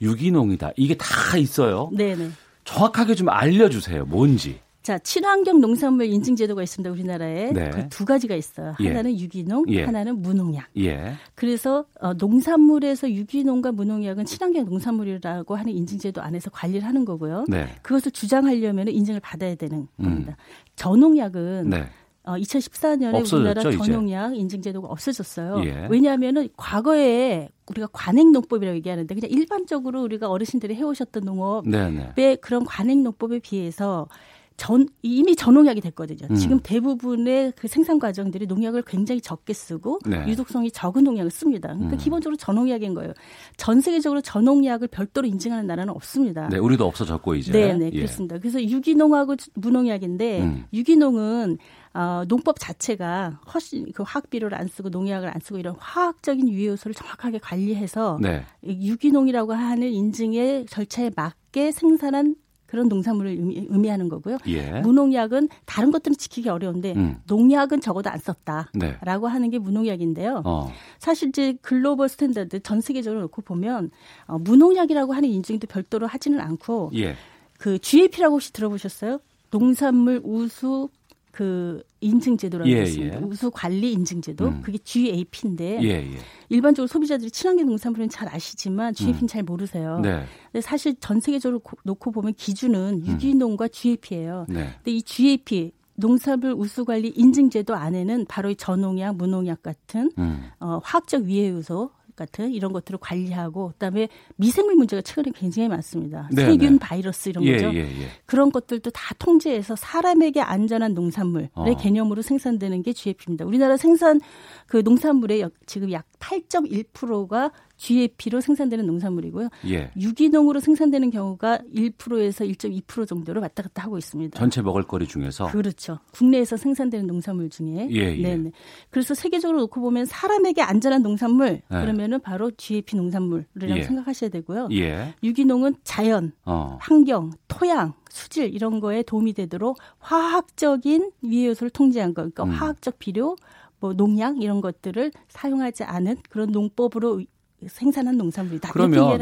유기농이다 이게 다 있어요. 네네. 정확하게 좀 알려주세요. 뭔지.
자, 친환경 농산물 인증 제도가 있습니다. 우리나라에 네. 그두 가지가 있어요. 예. 하나는 유기농, 예. 하나는 무농약. 예. 그래서 어, 농산물에서 유기농과 무농약은 친환경 농산물이라고 하는 인증 제도 안에서 관리를 하는 거고요. 네. 그것을 주장하려면 인증을 받아야 되는 음. 겁니다. 저농약은 네. 어, 2014년에 없어졌죠, 우리나라 전용약 인증 제도가 없어졌어요. 예. 왜냐하면은 과거에 우리가 관행 농법이라고 얘기하는데 그냥 일반적으로 우리가 어르신들이 해오셨던 농업의 네네. 그런 관행 농법에 비해서 전 이미 전농약이 됐거든요. 음. 지금 대부분의 그 생산 과정들이 농약을 굉장히 적게 쓰고 네. 유독성이 적은 농약을 씁니다. 그러니까 음. 기본적으로 전농약인 거예요. 전 세계적으로 전농약을 별도로 인증하는 나라는 없습니다.
네, 우리도 없어졌고 이제.
네, 네, 예. 그렇습니다. 그래서 유기농하고 무농약인데 음. 유기농은 어, 농법 자체가 훨씬 그 화학 비료를 안 쓰고 농약을 안 쓰고 이런 화학적인 유해 요소를 정확하게 관리해서 네. 유기농이라고 하는 인증의 절차에 맞게 생산한 그런 농산물을 의미, 하는 거고요. 예. 무농약은 다른 것들은 지키기 어려운데 음. 농약은 적어도 안 썼다라고 네. 하는 게 무농약인데요. 어. 사실 이제 global standard 전 세계적으로 놓고 보면 어, 무농약이라고 하는 인증도 별도로 하지는 않고 예. 그 GAP라고 혹시 들어보셨어요? 농산물 우수 그 인증 제도라고 예, 있습니다. 예. 우수 관리 인증 제도. 음. 그게 GAP인데 예, 예. 일반적으로 소비자들이 친환경 농산물은 잘 아시지만 GAP는 음. 잘 모르세요. 네. 근데 사실 전 세계적으로 놓고 보면 기준은 음. 유기농과 GAP예요. 네. 근데 이 GAP 농산물 우수 관리 인증 제도 안에는 바로 이 전농약, 무농약 같은 음. 어, 화학적 위해 요소 같은 이런 것들을 관리하고 그다음에 미생물 문제가 최근에 굉장히 많습니다. 네 세균, 네. 바이러스 이런 예, 거죠. 예, 예. 그런 것들도 다 통제해서 사람에게 안전한 농산물의 어. 개념으로 생산되는 게 GAP입니다. 우리나라 생산 그 농산물의 지금 약 8.1%가 GAP로 생산되는 농산물이고요. 예. 유기농으로 생산되는 경우가 1%에서 1.2% 정도로 왔다 갔다 하고 있습니다.
전체 먹을거리 중에서
그렇죠. 국내에서 생산되는 농산물 중에 예, 예. 네. 그래서 세계적으로 놓고 보면 사람에게 안전한 농산물 네. 그러면은 바로 GAP 농산물이라고 예. 생각하셔야 되고요. 예. 유기농은 자연, 어. 환경, 토양, 수질 이런 거에 도움이 되도록 화학적인 위해 요소를 통제한 거, 그러니까 음. 화학적 비료, 뭐 농약 이런 것들을 사용하지 않은 그런 농법으로 생산한 농산물이다.
그러면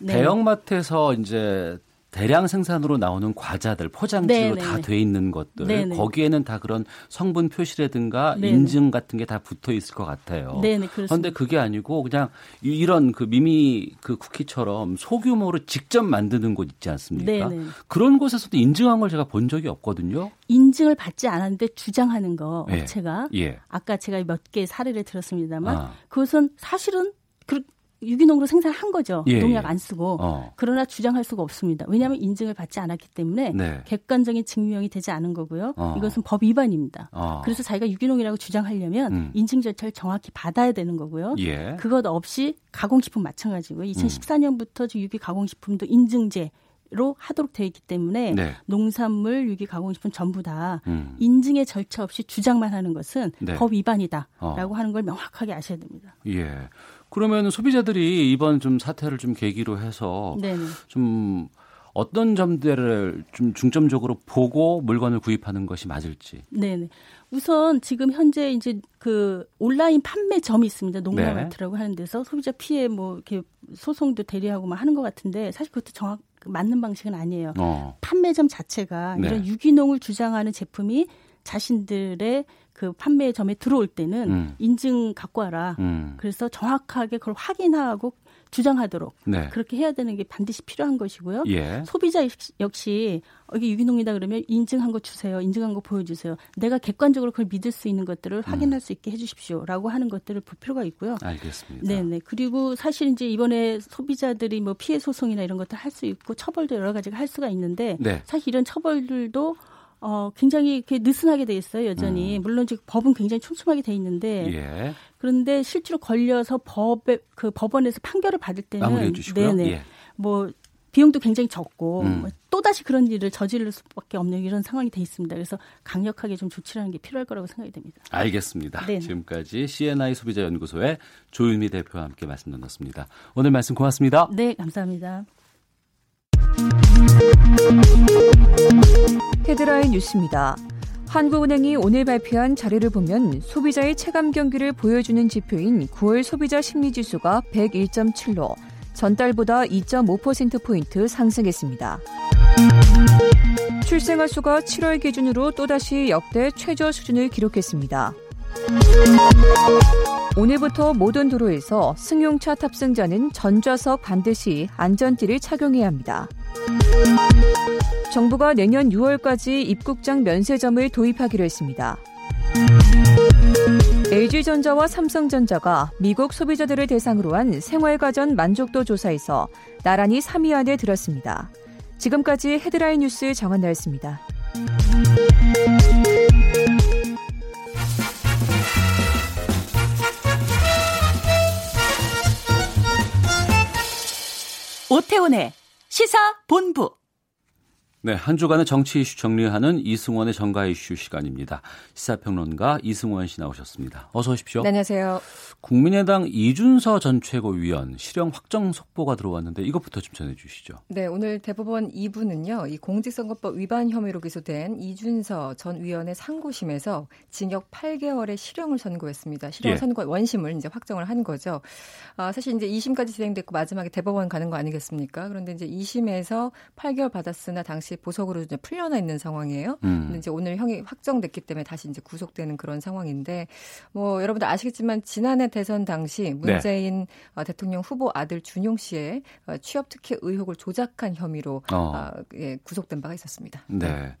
네. 대형마트에서 이제 대량 생산으로 나오는 과자들 포장지로 다 돼 있는 것들 네네. 거기에는 다 그런 성분 표시라든가 네네. 인증 같은 게 다 붙어 있을 것 같아요. 네네, 그런데 그게 아니고 그냥 이런 그 미미 그 쿠키처럼 소규모로 직접 만드는 곳 있지 않습니까? 그런 곳에서도 인증한 걸 제가 본 적이 없거든요.
인증을 받지 않았는데 주장하는 거 예. 업체가 예. 아까 제가 몇 개 사례를 들었습니다만 아. 그것은 사실은 그 유기농으로 생산한 거죠. 예, 농약 예. 안 쓰고. 어. 그러나 주장할 수가 없습니다. 왜냐하면 인증을 받지 않았기 때문에 네. 객관적인 증명이 되지 않은 거고요. 어. 이것은 법 위반입니다. 어. 그래서 자기가 유기농이라고 주장하려면 음. 인증 절차를 정확히 받아야 되는 거고요. 예. 그것 없이 가공식품 마찬가지고 2014년부터 음. 유기 가공식품도 인증제 로 하도록 되어 있기 때문에 네. 농산물, 유기 가공식품 전부 다 음. 인증의 절차 없이 주장만 하는 것은 네. 법 위반이다라고 어. 하는 걸 명확하게 아셔야 됩니다.
예. 그러면 소비자들이 이번 좀 사태를 좀 계기로 해서 네네. 좀 어떤 점들을 좀 중점적으로 보고 물건을 구입하는 것이 맞을지.
네. 우선 지금 현재 이제 그 온라인 판매점이 있습니다. 농가마트라고 네. 하는 데서 소비자 피해 뭐 이렇게 소송도 대리하고 막 하는 것 같은데 사실 그것도 정확 맞는 방식은 아니에요. 어. 판매점 자체가 네. 이런 유기농을 주장하는 제품이 자신들의 그 판매점에 들어올 때는 음. 인증 갖고 와라. 음. 그래서 정확하게 그걸 확인하고 주장하도록 네. 그렇게 해야 되는 게 반드시 필요한 것이고요. 예. 소비자 역시 이게 유기농이다 그러면 인증한 거 주세요. 인증한 거 보여주세요. 내가 객관적으로 그걸 믿을 수 있는 것들을 음. 확인할 수 있게 해주십시오라고 하는 것들을 볼 필요가 있고요.
알겠습니다.
네네. 그리고 사실 이제 이번에 소비자들이 뭐 피해 소송이나 이런 것들 할 수 있고 처벌도 여러 가지가 할 수가 있는데 네. 사실 이런 처벌들도 어, 굉장히 이렇게 느슨하게 돼 있어요, 여전히. 음. 물론 지금 법은 굉장히 촘촘하게 돼 있는데. 예. 그런데 실제로 걸려서 법에, 그 법원에서 판결을 받을 때는.
네네. 예.
뭐, 비용도 굉장히 적고, 음. 뭐 또다시 그런 일을 저지를 수밖에 없는 이런 상황이 돼 있습니다. 그래서 강력하게 좀 조치라는 게 필요할 거라고 생각이 됩니다.
알겠습니다. 네 지금까지 CNI 소비자연구소의 조윤미 대표와 함께 말씀 나눴습니다. 오늘 말씀 고맙습니다.
네, 감사합니다.
헤드라인 뉴스입니다. 한국은행이 오늘 발표한 자료를 보면 소비자의 체감 경기를 보여주는 지표인 9월 소비자 심리지수가 101.7로 전달보다 2.5%포인트 상승했습니다. 출생아 수가 7월 기준으로 또다시 역대 최저 수준을 기록했습니다. 오늘부터 모든 도로에서 승용차 탑승자는 전좌석 반드시 안전띠를 착용해야 합니다. 정부가 내년 6월까지 입국장 면세점을 도입하기로 했습니다. LG전자와 삼성전자가 미국 소비자들을 대상으로 한 생활가전 만족도 조사에서 나란히 3위 안에 들었습니다. 지금까지 헤드라인 뉴스 정한나였습니다.
오태훈의 시사 본부.
네, 한 주간의 정치 이슈 정리하는 이승원의 정가 이슈 시간입니다. 시사평론가 이승원 씨 나오셨습니다. 어서 오십시오.
네, 안녕하세요.
국민의당 이준서 전 최고위원 실형 확정 속보가 들어왔는데 이것부터 좀 전해 주시죠.
네, 오늘 대법원 2부는요. 이 공직선거법 위반 혐의로 기소된 이준서 전 위원의 상고심에서 징역 8개월의 실형을 선고했습니다. 실형 예. 선고 원심을 이제 확정을 한 거죠. 아, 사실 이제 2심까지 진행됐고 마지막에 대법원 가는 거 아니겠습니까? 그런데 이제 2심에서 8개월 받았으나 당시 다시 보석으로 이제 풀려나 있는 상황이에요. 음. 근데 이제 오늘 형이 확정됐기 때문에 다시 이제 구속되는 그런 상황인데 뭐 여러분들 아시겠지만 지난해 대선 당시 문재인 네. 대통령 후보 아들 준용 씨의 어, 취업 특혜 의혹을 조작한 혐의로 어. 아, 예, 구속된 바가 있었습니다.
네.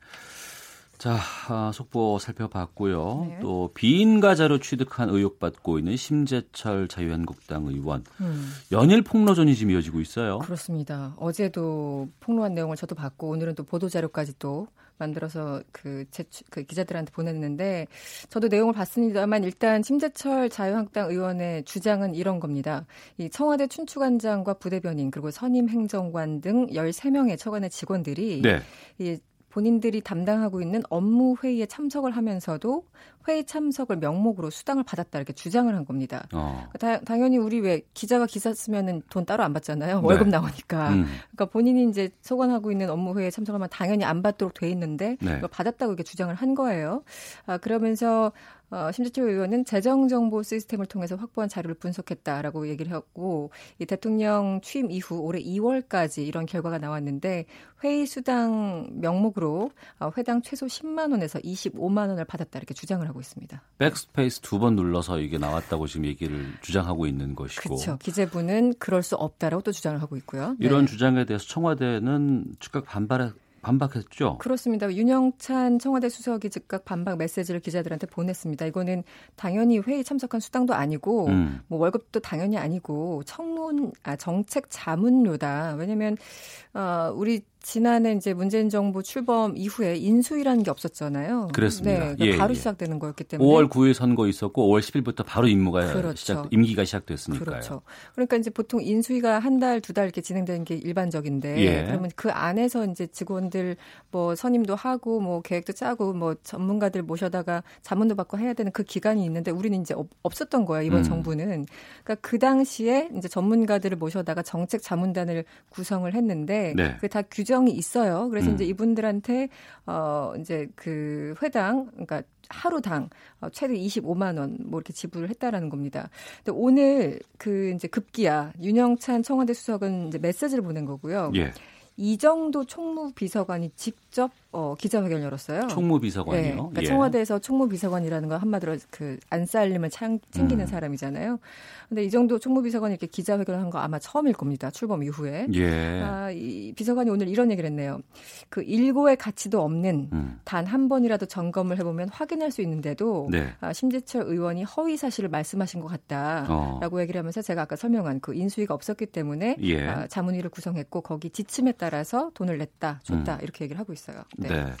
자, 아, 속보 살펴봤고요. 네. 또 비인가자로 취득한 의혹 받고 있는 심재철 자유한국당 의원 음. 연일 폭로전이 지금 이어지고 있어요.
그렇습니다. 어제도 폭로한 내용을 저도 봤고 오늘은 또 보도 자료까지 또 만들어서 그, 제, 그 기자들한테 보냈는데 저도 내용을 봤습니다만 일단 심재철 자유한국당 의원의 주장은 이런 겁니다. 이 청와대 춘추관장과 부대변인 그리고 선임 행정관 등 13명의 처관의 직원들이 네. 이 본인들이 담당하고 있는 업무 회의에 참석을 하면서도 회의 참석을 명목으로 수당을 받았다 이렇게 주장을 한 겁니다. 어. 다, 당연히 우리 왜 기자가 기사 쓰면은 돈 따로 안 받잖아요. 네. 월급 나오니까. 음. 그러니까 본인이 이제 소관하고 있는 업무 회의에 참석하면 당연히 안 받도록 돼 있는데 네. 받았다고 이렇게 주장을 한 거예요. 아, 그러면서 어, 심재철 의원은 재정정보 시스템을 통해서 확보한 자료를 분석했다라고 얘기를 했고 이 대통령 취임 이후 올해 2월까지 이런 결과가 나왔는데 회의 수당 명목으로 어, 회당 최소 10만 원에서 25만 원을 받았다 이렇게 주장을 하고 있습니다.
백스페이스 두 번 눌러서 이게 나왔다고 지금 얘기를 주장하고 있는 것이고.
그렇죠. 기재부는 그럴 수 없다라고 또 주장을 하고 있고요.
이런 네. 주장에 대해서 청와대는 즉각 반발해 반박했죠.
그렇습니다. 윤영찬 청와대 수석이 즉각 반박 메시지를 기자들한테 보냈습니다. 이거는 당연히 회의 참석한 수당도 아니고 음. 뭐 월급도 당연히 아니고 청문 아 정책 자문료다. 왜냐면 어 우리 지난해 이제 문재인 정부 출범 이후에 인수위라는 게 없었잖아요.
그렇습니다. 네, 그러니까
예, 바로 예. 시작되는 거였기 때문에
5월 9일 선거 있었고 5월 10일부터 바로 임무가 그렇죠. 시작 임기가 시작됐으니까요.
그렇죠. 그러니까 이제 보통 인수위가 한 달, 두달 이렇게 진행되는 게 일반적인데 예. 그러면 그 안에서 이제 직원들 뭐 선임도 하고 뭐 계획도 짜고 뭐 전문가들 모셔다가 자문도 받고 해야 되는 그 기간이 있는데 우리는 이제 없었던 거예요. 이번 음. 정부는. 그러니까 그 당시에 이제 전문가들을 모셔다가 정책 자문단을 구성을 했는데 네. 그다 규제 규정이 있어요. 그래서 음. 이제 이분들한테 어 이제 그 회당 그러니까 하루당 어, 최대 25만 원 뭐 이렇게 지불을 했다라는 겁니다. 근데 오늘 그 이제 급기야 윤영찬 청와대 수석은 이제 메시지를 보낸 거고요. 예. 이정도 총무비서관이 직접 어, 기자회견을 열었어요.
총무비서관이요? 네,
그러니까 예. 청와대에서 총무비서관이라는 건 한마디로 그 안살림을 창, 챙기는 음. 사람이잖아요. 근데 이 정도 총무비서관이 이렇게 기자회견을 한 거 아마 처음일 겁니다. 출범 이후에. 예. 아, 이 비서관이 오늘 이런 얘기를 했네요. 그 일고의 가치도 없는 음. 단한 번이라도 점검을 해보면 확인할 수 있는데도 네. 아, 심재철 의원이 허위 사실을 말씀하신 것 같다라고 어. 얘기를 하면서 제가 아까 설명한 그 인수위가 없었기 때문에 예. 아, 자문위를 구성했고 거기 지침에 따라서 돈을 냈다, 줬다 음. 이렇게 얘기를 하고 있어요.
네.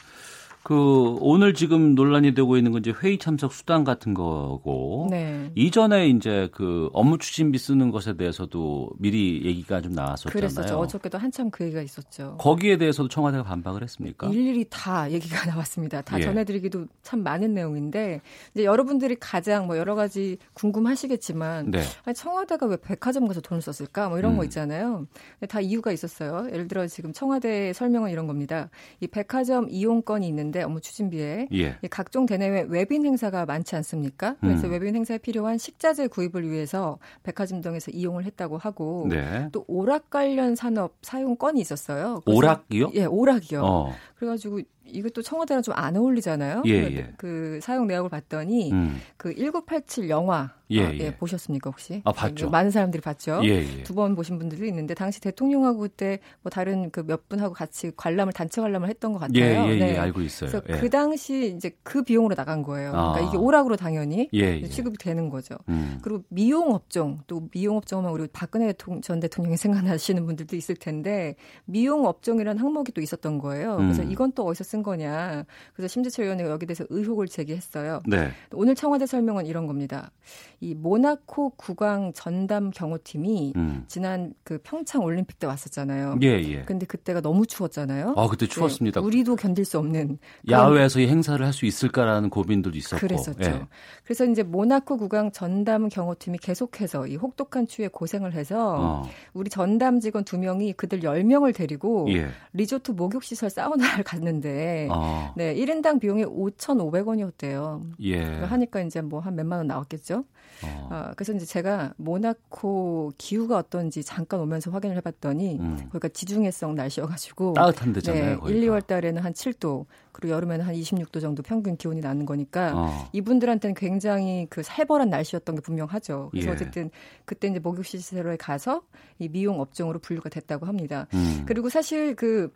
네. 그 오늘 지금 논란이 되고 있는 건 이제 회의 참석 수당 같은 거고 네. 이전에 이제 그 업무 추진비 쓰는 것에 대해서도 미리 얘기가 좀 나왔었잖아요.
그랬었죠. 어저께도 한참 그 얘기가 있었죠.
거기에 대해서도 청와대가 반박을 했습니까?
일일이 다 얘기가 나왔습니다. 다 예. 전해드리기도 참 많은 내용인데 이제 여러분들이 가장 뭐 여러 가지 궁금하시겠지만 네. 아니, 청와대가 왜 백화점 가서 돈을 썼을까? 뭐 이런 음. 거 있잖아요. 다 이유가 있었어요. 예를 들어 지금 청와대 설명은 이런 겁니다. 이 백화점 이용권이 있는 있는데 업무 추진비에 예. 각종 대내외 외빈 행사가 많지 않습니까? 그래서 음. 외빈 행사에 필요한 식자재 구입을 위해서 백화점 등에서 이용을 했다고 하고 네. 또 오락 관련 산업 사용 건이 있었어요.
오락이요?
예, 오락이요. 어. 그래가지고 이것도 청와대랑 좀 안 어울리잖아요. 예, 예. 그 사용 내역을 봤더니 음. 그1987 영화 예, 아, 예. 예. 보셨습니까 혹시?
아 봤죠.
많은 사람들이 봤죠. 예, 예. 두번 보신 분들도 있는데 당시 대통령하고 그때 뭐 다른 그 몇 분하고 같이 관람을 단체 관람을 했던 것 같아요.
예, 예, 네. 알고 있어요.
그래서 그 당시 이제 그 비용으로 나간 거예요. 그러니까 아. 이게 오락으로 당연히 취급이 되는 거죠. 음. 그리고 미용 업종 또 미용 업종하면 우리 박근혜 전 대통령이 생각나시는 분들도 있을 텐데 미용 업종이라는 항목이 또 있었던 거예요. 그래서 음. 이건 또 어디서 쓴 거냐. 그래서 심재철 의원이 여기 대해서 의혹을 제기했어요. 네. 오늘 청와대 설명은 이런 겁니다. 이 모나코 국왕 전담 경호팀이 음. 지난 그 평창 올림픽 때 왔었잖아요. 예, 예. 근데 그때가 너무 추웠잖아요.
아, 그때 추웠습니다.
네, 우리도 견딜 수 없는
야외에서 이 행사를 할 수 있을까라는 고민들도 있었고.
그랬었죠. 예. 그래서 이제 모나코 국왕 전담 경호팀이 계속해서 이 혹독한 추위에 고생을 해서 어. 우리 전담 직원 두 명이 그들 10명을 데리고 예. 리조트 목욕 시설 사우나를 갔는데 어. 네, 1인당 비용이 5,500원이었대요. 예. 하니까 이제 뭐 한 몇만 원 나왔겠죠. 어. 어. 그래서 이제 제가 모나코 기후가 어떤지 잠깐 오면서 확인을 해봤더니 음. 거기가 지중해성 날씨여가지고
따뜻한 데잖아요.
네, 1, 2월 달에는 한 7도 그리고 여름에는 한 26도 정도 평균 기온이 나는 거니까 어. 이분들한테는 굉장히 그 살벌한 날씨였던 게 분명하죠. 그래서 예. 어쨌든 그때 이제 목욕 시설에 가서 이 미용 업종으로 분류가 됐다고 합니다. 음. 그리고 사실 그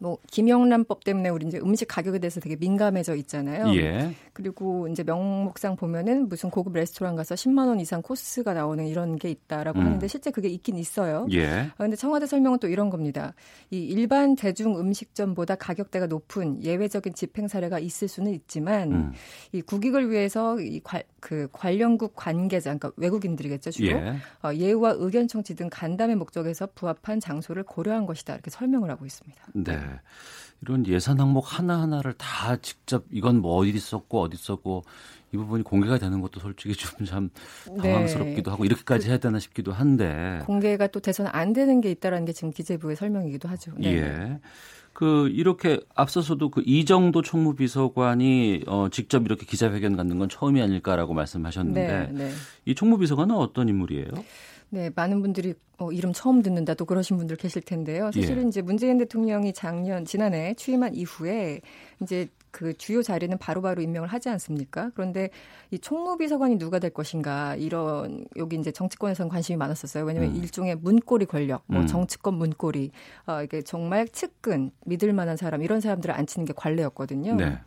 뭐 김영란법 때문에 우리 이제 음식 가격에 대해서 되게 민감해져 있잖아요. 예. 그리고 이제 명목상 보면은 무슨 고급 레스토랑 가서 10만 원 이상 코스가 나오는 이런 게 있다라고 음. 하는데 실제 그게 있긴 있어요. 예. 아, 근데 청와대 설명은 또 이런 겁니다. 이 일반 대중 음식점보다 가격대가 높은 예외적인 집행 사례가 있을 수는 있지만 음. 이 국익을 위해서 이 관, 그 관련국 관계자 그러니까 외국인들이겠죠 주로 예. 어, 예우와 의견 청취 등 간담회 목적에서 부합한 장소를 고려한 것이다 이렇게 설명을 하고 있습니다.
네. 이런 예산 항목 하나하나를 다 직접 이건 뭐 어디 있었고 어디 있었고 이 부분이 공개가 되는 것도 솔직히 좀 참 당황스럽기도 네. 하고 이렇게까지 해야 되나 싶기도 한데
공개가 또 돼서는 안 되는 게 있다라는 게 지금 기재부의 설명이기도 하죠.
네. 예. 그 이렇게 앞서서도 그 이정도 총무비서관이 어 직접 이렇게 기자회견 갖는 건 처음이 아닐까라고 말씀하셨는데 네, 네. 이 총무비서관은 어떤 인물이에요?
네, 많은 분들이 어, 이름 처음 듣는다 또 그러신 분들 계실 텐데요. 사실은 예. 이제 문재인 대통령이 작년 지난해 취임한 이후에 이제 그 주요 자리는 바로바로 바로 임명을 하지 않습니까? 그런데 이 총무비서관이 누가 될 것인가 이런 여기 이제 정치권에서는 관심이 많았었어요. 왜냐하면 음. 일종의 문고리 권력, 뭐 음. 정치권 문고리, 어, 이게 정말 측근 믿을 만한 사람 이런 사람들을 앉히는 게 관례였거든요. 네.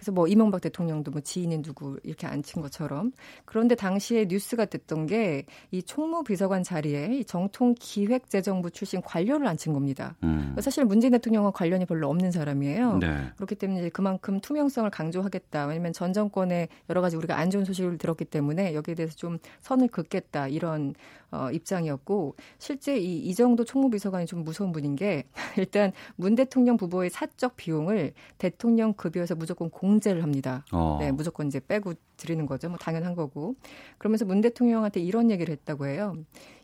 그래서 뭐 이명박 대통령도 뭐 지인이 누구 이렇게 앉힌 것처럼 그런데 당시에 뉴스가 됐던 게 이 총무 비서관 자리에 이 정통 기획재정부 출신 관료를 앉힌 겁니다. 음. 사실 문재인 대통령과 관련이 별로 없는 사람이에요. 네. 그렇기 때문에 그만큼 투명성을 강조하겠다. 왜냐하면 전 정권에 여러 가지 우리가 안 좋은 소식을 들었기 때문에 여기에 대해서 좀 선을 긋겠다 이런 어, 입장이었고 실제 이 이정도 총무비서관이 좀 무서운 분인 게 일단 문 대통령 부부의 사적 비용을 대통령 급여에서 무조건 공제를 합니다. 어. 네, 무조건 이제 빼고 드리는 거죠. 뭐 당연한 거고. 그러면서 문 대통령한테 이런 얘기를 했다고 해요.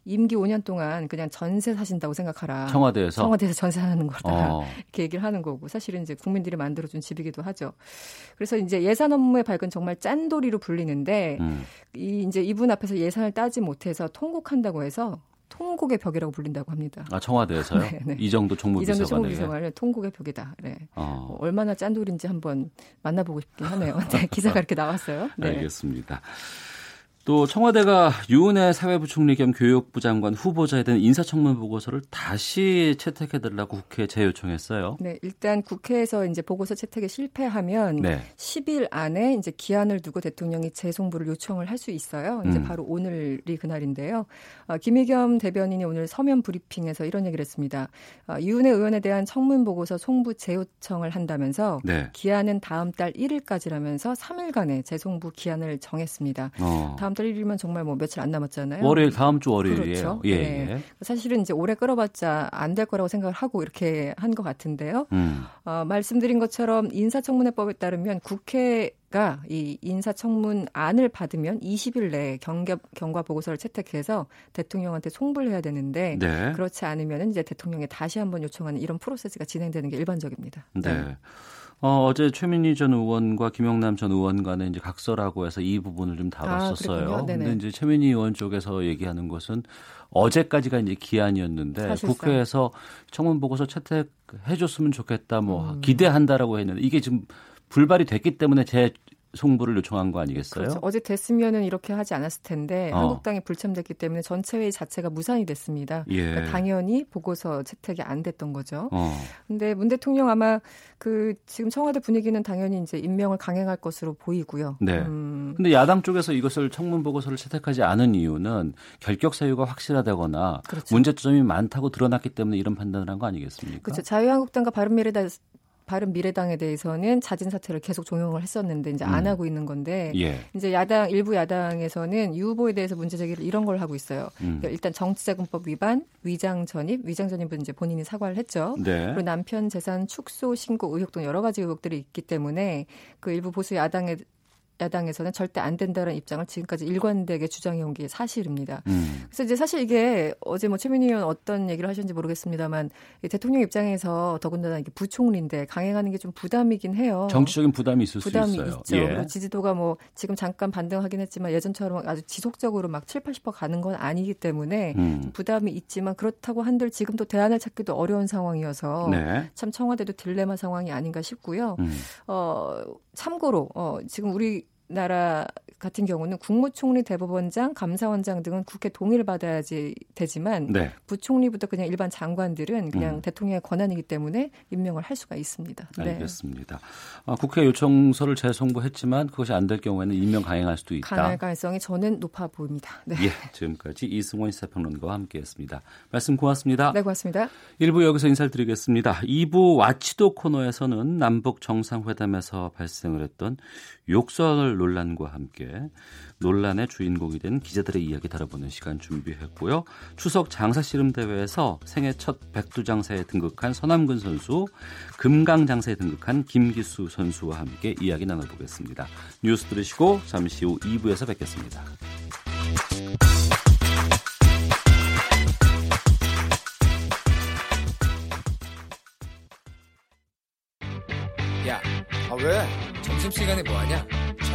임기 5년 동안 그냥 전세 사신다고 생각하라.
청와대에서
청와대에서 전세 사는 거다. 어. 이렇게 얘기를 하는 거고 사실은 이제 국민들이 만들어 준 집이기도 하죠. 그래서 이제 예산 업무의 발근 정말 짠돌이로 불리는데 음. 이 이제 이분 앞에서 예산을 따지 못해서 통곡한다고 해서 통곡의 벽이라고 불린다고 합니다.
아 청와대에서요? 네, 네. 이 정도 총무비서관. 이 정도
총무비서관을 통곡의 벽이다. 네. 어. 뭐 얼마나 짠돌인지 한번 만나보고 싶긴 하네요. 네, 기사가 이렇게 나왔어요. 네.
알겠습니다. 또 청와대가 유은혜 사회부 총리 겸 교육부 장관 후보자에 대한 인사청문 보고서를 다시 채택해달라고 국회에 재요청했어요.
네, 일단 국회에서 이제 보고서 채택에 실패하면 네. 10일 안에 이제 기한을 두고 대통령이 재송부를 요청을 할 수 있어요. 이제 음. 바로 오늘이 그날인데요. 어, 김의겸 대변인이 오늘 서면 브리핑에서 이런 얘기를 했습니다. 어, 유은혜 의원에 대한 청문 보고서 송부 재요청을 한다면서 네. 기한은 다음 달 1일까지라면서 3일간의 재송부 기한을 정했습니다. 어. 다음 달 1일이면 정말 뭐 며칠 안 남았잖아요.
월요일 다음 주 월요일이에요.
그렇죠. 예, 네. 예. 사실은 이제 오래 끌어봤자 안 될 거라고 생각을 하고 이렇게 한 것 같은데요. 음. 어, 말씀드린 것처럼 인사청문회법에 따르면 국회가 이 인사청문 안을 받으면 20일 내에 경과, 경과 보고서를 채택해서 대통령한테 송부를 해야 되는데 네. 그렇지 않으면 이제 대통령에 다시 한번 요청하는 이런 프로세스가 진행되는 게 일반적입니다.
네. 네. 어, 어제 최민희 전 의원과 김영남 전 의원 간에 이제 각서라고 해서 이 부분을 좀 다뤘었어요. 아, 근데 이제 최민희 의원 쪽에서 얘기하는 것은 어제까지가 이제 기한이었는데 사실상. 국회에서 청문 보고서 채택해 줬으면 좋겠다 뭐 음. 기대한다라고 했는데 이게 지금 불발이 됐기 때문에 제 송부를 요청한 거 아니겠어요?
그렇죠. 어제 됐으면은 이렇게 하지 않았을 텐데 어. 한국당이 불참됐기 때문에 전체 회의 자체가 무산이 됐습니다. 예. 그러니까 당연히 보고서 채택이 안 됐던 거죠. 어. 근데 문 대통령 아마 그 지금 청와대 분위기는 당연히 이제 임명을 강행할 것으로 보이고요.
네. 음. 근데 야당 쪽에서 이것을 청문 보고서를 채택하지 않은 이유는 결격 사유가 확실하다거나 그렇죠. 문제점이 많다고 드러났기 때문에 이런 판단을 한 거 아니겠습니까?
그렇죠. 자유한국당과 바른미래당 바른 미래당에 대해서는 자진 사퇴를 계속 종용을 했었는데 이제 안 음. 하고 있는 건데 예. 이제 야당 일부 야당에서는 유 후보에 대해서 문제 제기를 이런 걸 하고 있어요. 음. 그러니까 일단 정치자금법 위반, 위장 전입, 위장 전입은 이제 본인이 사과를 했죠. 네. 그리고 남편 재산 축소 신고 의혹 등 여러 가지 의혹들이 있기 때문에 그 일부 보수 야당에 야당에서는 절대 안 된다는 입장을 지금까지 일관되게 주장해 온 게 사실입니다. 음. 그래서 이제 사실 이게 어제 뭐 최민희 의원 어떤 얘기를 하셨는지 모르겠습니다만 대통령 입장에서 더군다나 이게 부총리인데 강행하는 게 좀 부담이긴 해요.
정치적인 부담이 있을 부담이 수 있어요.
있죠. 예. 그리고 지지도가 뭐 지금 잠깐 반등하긴 했지만 예전처럼 아주 지속적으로 막 7, 80% 가는 건 아니기 때문에 음. 부담이 있지만 그렇다고 한들 지금도 대안을 찾기도 어려운 상황이어서 네. 참 청와대도 딜레마 상황이 아닌가 싶고요. 음. 어 참고로 어 지금 우리 나라 같은 경우는 국무총리, 대법원장, 감사원장 등은 국회 동의를 받아야지 되지만 네. 부총리부터 그냥 일반 장관들은 그냥 음. 대통령의 권한이기 때문에 임명을 할 수가 있습니다.
네. 알겠습니다. 아, 국회 요청서를 재송부했지만 그것이 안 될 경우에는 임명 강행할 수도 있다.
강할 가능성이 저는 높아 보입니다.
네. 예, 지금까지 이승원 시사평론가와 함께했습니다. 말씀 고맙습니다.
네, 고맙습니다.
1부 여기서 인사를 드리겠습니다. 2부 와치도 코너에서는 남북 정상회담에서 발생을 했던 욕설 논란과 함께 논란의 주인공이 된 기자들의 이야기 다뤄보는 시간 준비했고요. 추석 장사 씨름 대회에서 생애 첫 백두장사에 등극한 서남근 선수, 금강장사에 등극한 김기수 선수와 함께 이야기 나눠보겠습니다. 뉴스 들으시고 잠시 후 2부에서 뵙겠습니다.
야, 아 왜? 점심시간에 뭐하냐?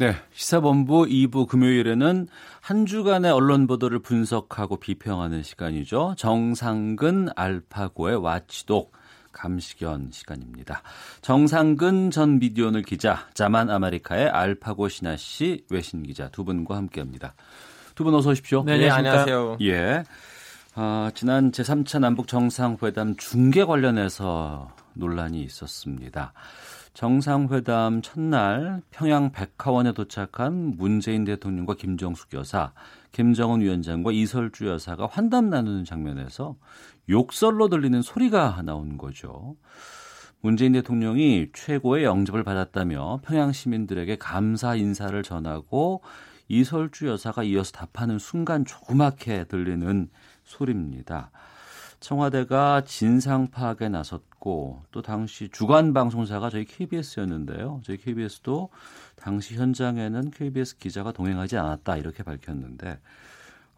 네. 시사본부 2부 금요일에는 한 주간의 언론 보도를 분석하고 비평하는 시간이죠. 정상근 알파고의 와치독 감시견 시간입니다. 정상근 전 미디어널 기자, 자만 아메리카의 알파고 신하 씨 외신 기자 두 분과 함께 합니다. 두 분 어서 오십시오.
네, 네 안녕하세요.
예. 아, 지난 제3차 남북 정상회담 중계 관련해서 논란이 있었습니다. 정상회담 첫날 평양 백화원에 도착한 문재인 대통령과 김정숙 여사, 김정은 위원장과 이설주 여사가 환담 나누는 장면에서 욕설로 들리는 소리가 나온 거죠. 문재인 대통령이 최고의 영접을 받았다며 평양 시민들에게 감사 인사를 전하고 이설주 여사가 이어서 답하는 순간 조그맣게 들리는 소리입니다. 청와대가 진상 파악에 나섰 고 또 당시 주간 방송사가 저희 KBS였는데요. 저희 KBS도 당시 현장에는 KBS 기자가 동행하지 않았다 이렇게 밝혔는데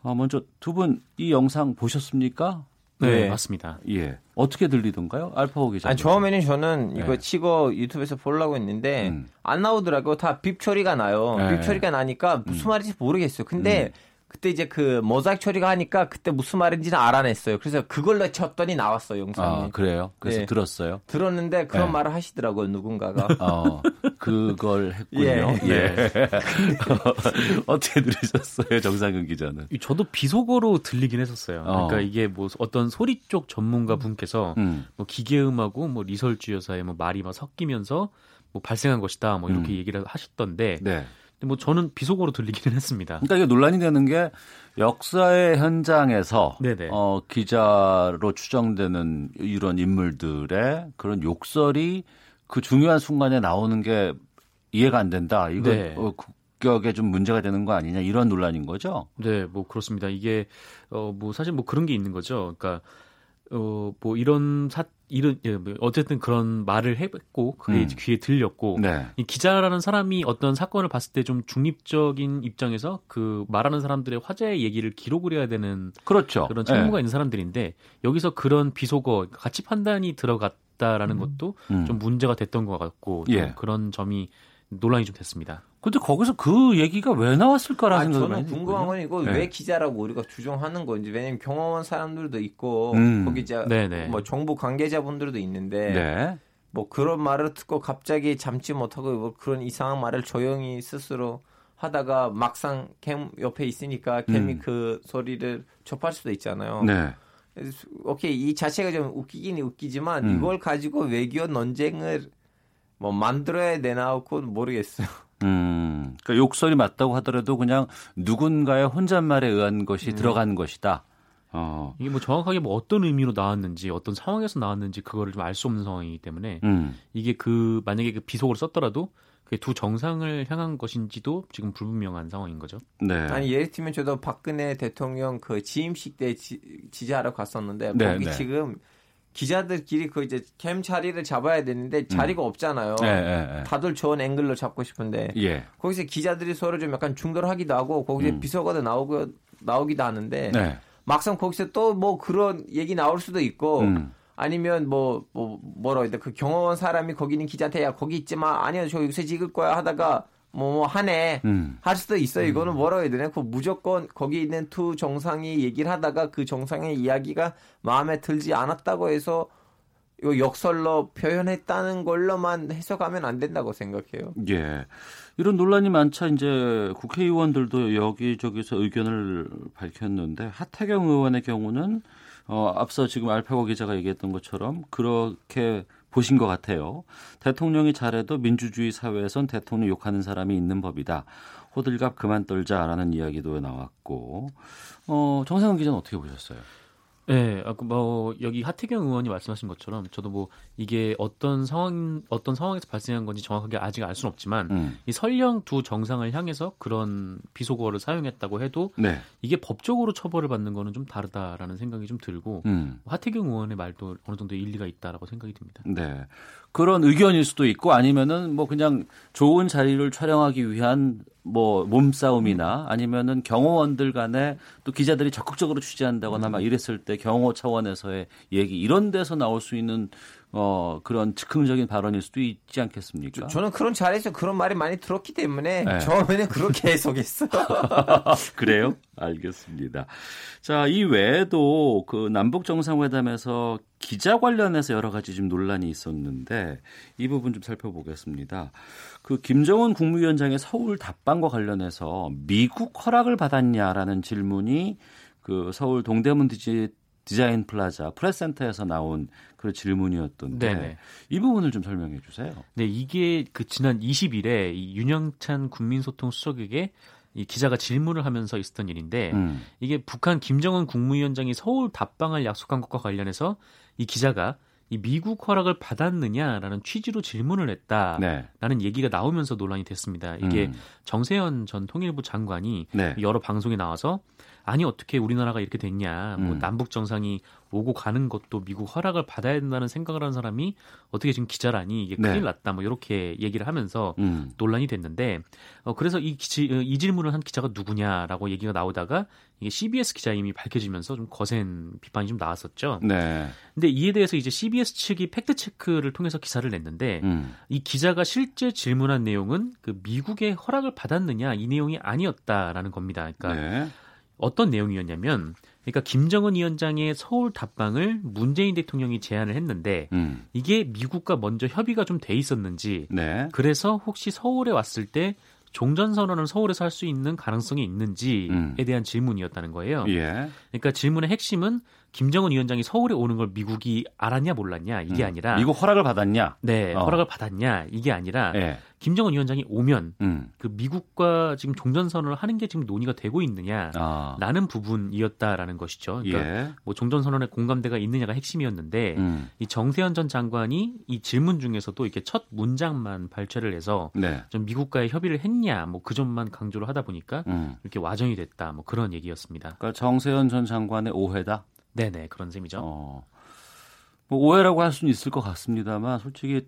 어, 먼저 두 분 이 영상 보셨습니까?
네, 네, 맞습니다.
예. 어떻게 들리던가요? 알파고 기자.
아니, 처음에는 저는 이거 네. 치고 유튜브에서 보려고 했는데 음. 안 나오더라고요. 다 빕 처리가 나요. 네. 빕 처리가 나니까 무슨 음. 말인지 모르겠어요. 근데 음. 그때 이제 그 모자이크 처리가 하니까 그때 무슨 말인지는 알아냈어요. 그래서 그걸로 쳤더니 나왔어요 영상이.
아, 그래요? 그래서 네. 들었어요?
들었는데 그런 네. 말을 하시더라고요 누군가가.
어, 그걸 했군요. 예. 예. 어떻게 들으셨어요, 정상근 기자는?
저도 비속어로 들리긴 했었어요. 어. 그러니까 이게 뭐 어떤 소리 쪽 전문가 분께서 음. 뭐 기계음하고 뭐 리설주 여사의 뭐 말이 막 섞이면서 뭐 발생한 것이다, 뭐 이렇게 음. 얘기를 하셨던데. 네. 뭐 저는 비속어로 들리기는 했습니다.
그러니까 이게 논란이 되는 게 역사의 현장에서 네네. 어, 기자로 추정되는 이런 인물들의 그런 욕설이 그 중요한 순간에 나오는 게 이해가 안 된다. 이거 네. 어, 국격에 좀 문제가 되는 거 아니냐 이런 논란인 거죠.
네, 뭐 그렇습니다. 이게 어, 뭐 사실 뭐 그런 게 있는 거죠. 그러니까 어, 뭐 이런 사, 이런, 예, 뭐 어쨌든 그런 말을 했고, 그게 음. 귀에 들렸고, 네. 이 기자라는 사람이 어떤 사건을 봤을 때 좀 중립적인 입장에서 그 말하는 사람들의 화제의 얘기를 기록을 해야 되는
그렇죠.
그런 책무가 네. 있는 사람들인데, 여기서 그런 비속어, 가치 판단이 들어갔다라는 음. 것도 음. 좀 문제가 됐던 것 같고, 예. 그런 점이 논란이 좀 됐습니다.
근데 거기서 그 얘기가 왜 나왔을까라는
생각이 저는 궁금한 건 이거 네. 왜 기자라고 우리가 주장하는 건지 왜냐면 경험한 사람들도 있고 음. 거기 이제 네네. 뭐 정부 관계자분들도 있는데 네. 뭐 그런 말을 듣고 갑자기 잠지 못하고 뭐 그런 이상한 말을 조용히 스스로 하다가 막상 캠 옆에 있으니까 캠이 음. 그 소리를 접할 수도 있잖아요. 네. 오케이 이 자체가 좀 웃기긴 웃기지만 음. 이걸 가지고 외교 논쟁을 뭐 만들어야 되나 고 모르겠어요.
음, 그러니까 욕설이 맞다고 하더라도 그냥 누군가의 혼잣말에 의한 것이 음. 들어간 것이다.
어. 이게 뭐 정확하게 뭐 어떤 의미로 나왔는지 어떤 상황에서 나왔는지 그거를 좀 알 수 없는 상황이기 때문에 음. 이게 그 만약에 그 비속어를 썼더라도 그게 두 정상을 향한 것인지도 지금 불분명한 상황인 거죠.
네. 아니 예를 들면 저도 박근혜 대통령 그 지임식 때 지, 지지하러 갔었는데 네, 거기 네. 지금 기자들끼리 그 이제 캠 자리를 잡아야 되는데 음. 자리가 음. 없잖아요. 네, 네, 네. 다들 좋은 앵글로 잡고 싶은데 예. 거기서 기자들이 서로 좀 약간 중돌하기도 하고 거기서 음. 비서가도 나오고 나오기도 하는데 네. 막상 거기서 또 뭐 그런 얘기 나올 수도 있고 음. 아니면 뭐, 뭐, 뭐라 해야 돼. 그 경험한 사람이 거기 있는 기자한테 야, 거기 있지만 아니야, 저 여기서 찍을 거야 하다가 뭐, 뭐 하네 음. 할 수도 있어요. 이거는 음. 뭐라 해야 되나? 그 무조건 거기 있는 두 정상이 얘기를 하다가 그 정상의 이야기가 마음에 들지 않았다고 해서 이거 역설로 표현했다는 걸로만 해석하면 안 된다고 생각해요.
예. 이런 논란이 많자 이제 국회의원들도 여기저기서 의견을 밝혔는데 하태경 의원의 경우는 어, 앞서 지금 알파고 기자가 얘기했던 것처럼 그렇게 보신 것 같아요. 대통령이 잘해도 민주주의 사회에선 대통령 욕하는 사람이 있는 법이다. 호들갑 그만 떨자라는 이야기도 나왔고, 어, 정상훈 기자는 어떻게 보셨어요?
네, 아, 그뭐 여기 하태경 의원이 말씀하신 것처럼 저도 뭐 이게 어떤 상황 어떤 상황에서 발생한 건지 정확하게 아직 알 수는 없지만 음. 이 설령 두 정상을 향해서 그런 비속어를 사용했다고 해도 네. 이게 법적으로 처벌을 받는 거는 좀 다르다라는 생각이 좀 들고 음. 하태경 의원의 말도 어느 정도 일리가 있다라고 생각이 듭니다.
네. 그런 의견일 수도 있고 아니면은 뭐 그냥 좋은 자리를 촬영하기 위한 뭐 몸싸움이나 아니면은 경호원들 간에 또 기자들이 적극적으로 취재한다거나 막 이랬을 때 경호 차원에서의 얘기 이런 데서 나올 수 있는 어, 그런 즉흥적인 발언일 수도 있지 않겠습니까?
저, 는 그런 자리에서 그런 말이 많이 들었기 때문에 네. 처음에는 그렇게 해석했어.
그래요? 알겠습니다. 자, 이 외에도 그 남북 정상회담에서 기자 관련해서 여러 가지 좀 논란이 있었는데 이 부분 좀 살펴보겠습니다. 그 김정은 국무위원장의 서울 답방과 관련해서 미국 허락을 받았냐라는 질문이 그 서울 동대문 디지, 디자인 플라자 프레스센터에서 나온 그런 질문이었던데 네네. 이 부분을 좀 설명해 주세요.
네, 이게 그 지난 20일에 이 윤영찬 국민소통 수석에게 이 기자가 질문을 하면서 있었던 일인데 음. 이게 북한 김정은 국무위원장이 서울 답방을 약속한 것과 관련해서 이 기자가 이 미국 허락을 받았느냐라는 취지로 질문을 했다라는 네. 얘기가 나오면서 논란이 됐습니다. 이게 음. 정세현 전 통일부 장관이 네. 여러 방송에 나와서 아니 어떻게 우리나라가 이렇게 됐냐. 뭐 음. 남북 정상이 오고 가는 것도 미국 허락을 받아야 된다는 생각을 하는 사람이 어떻게 지금 기자라니 이게 큰일 네. 났다. 뭐 이렇게 얘기를 하면서 음. 논란이 됐는데 어 그래서 이, 기, 어, 이 질문을 한 기자가 누구냐라고 얘기가 나오다가 이게 CBS 기자임이 밝혀지면서 좀 거센 비판이 좀 나왔었죠. 네. 근데 이에 대해서 이제 CBS 측이 팩트 체크를 통해서 기사를 냈는데 음. 이 기자가 실제 질문한 내용은 그 미국의 허락을 받았느냐 이 내용이 아니었다라는 겁니다. 그러니까 네. 어떤 내용이었냐면 그러니까 김정은 위원장의 서울 답방을 문재인 대통령이 제안을 했는데 음. 이게 미국과 먼저 협의가 좀 돼 있었는지 네. 그래서 혹시 서울에 왔을 때 종전 선언을 서울에서 할 수 있는 가능성이 있는지에 음. 대한 질문이었다는 거예요. 예. 그러니까 질문의 핵심은 김정은 위원장이 서울에 오는 걸 미국이 알았냐 몰랐냐 이게 음. 아니라
미국 허락을 받았냐?
네, 어. 허락을 받았냐 이게 아니라 예. 김정은 위원장이 오면 음. 그 미국과 지금 종전선언을 하는 게 지금 논의가 되고 있느냐라는 아. 부분이었다라는 것이죠. 그러니까 예. 뭐 종전선언에 공감대가 있느냐가 핵심이었는데 음. 이 정세현 전 장관이 이 질문 중에서도 이렇게 첫 문장만 발췌를 해서 네. 좀 미국과의 협의를 했냐 뭐 그 점만 강조를 하다 보니까 음. 이렇게 와전이 됐다 뭐 그런 얘기였습니다.
그러니까 정세현 전 장관의 오해다.
네네 그런 셈이죠. 어.
뭐 오해라고 할 수는 있을 것 같습니다만 솔직히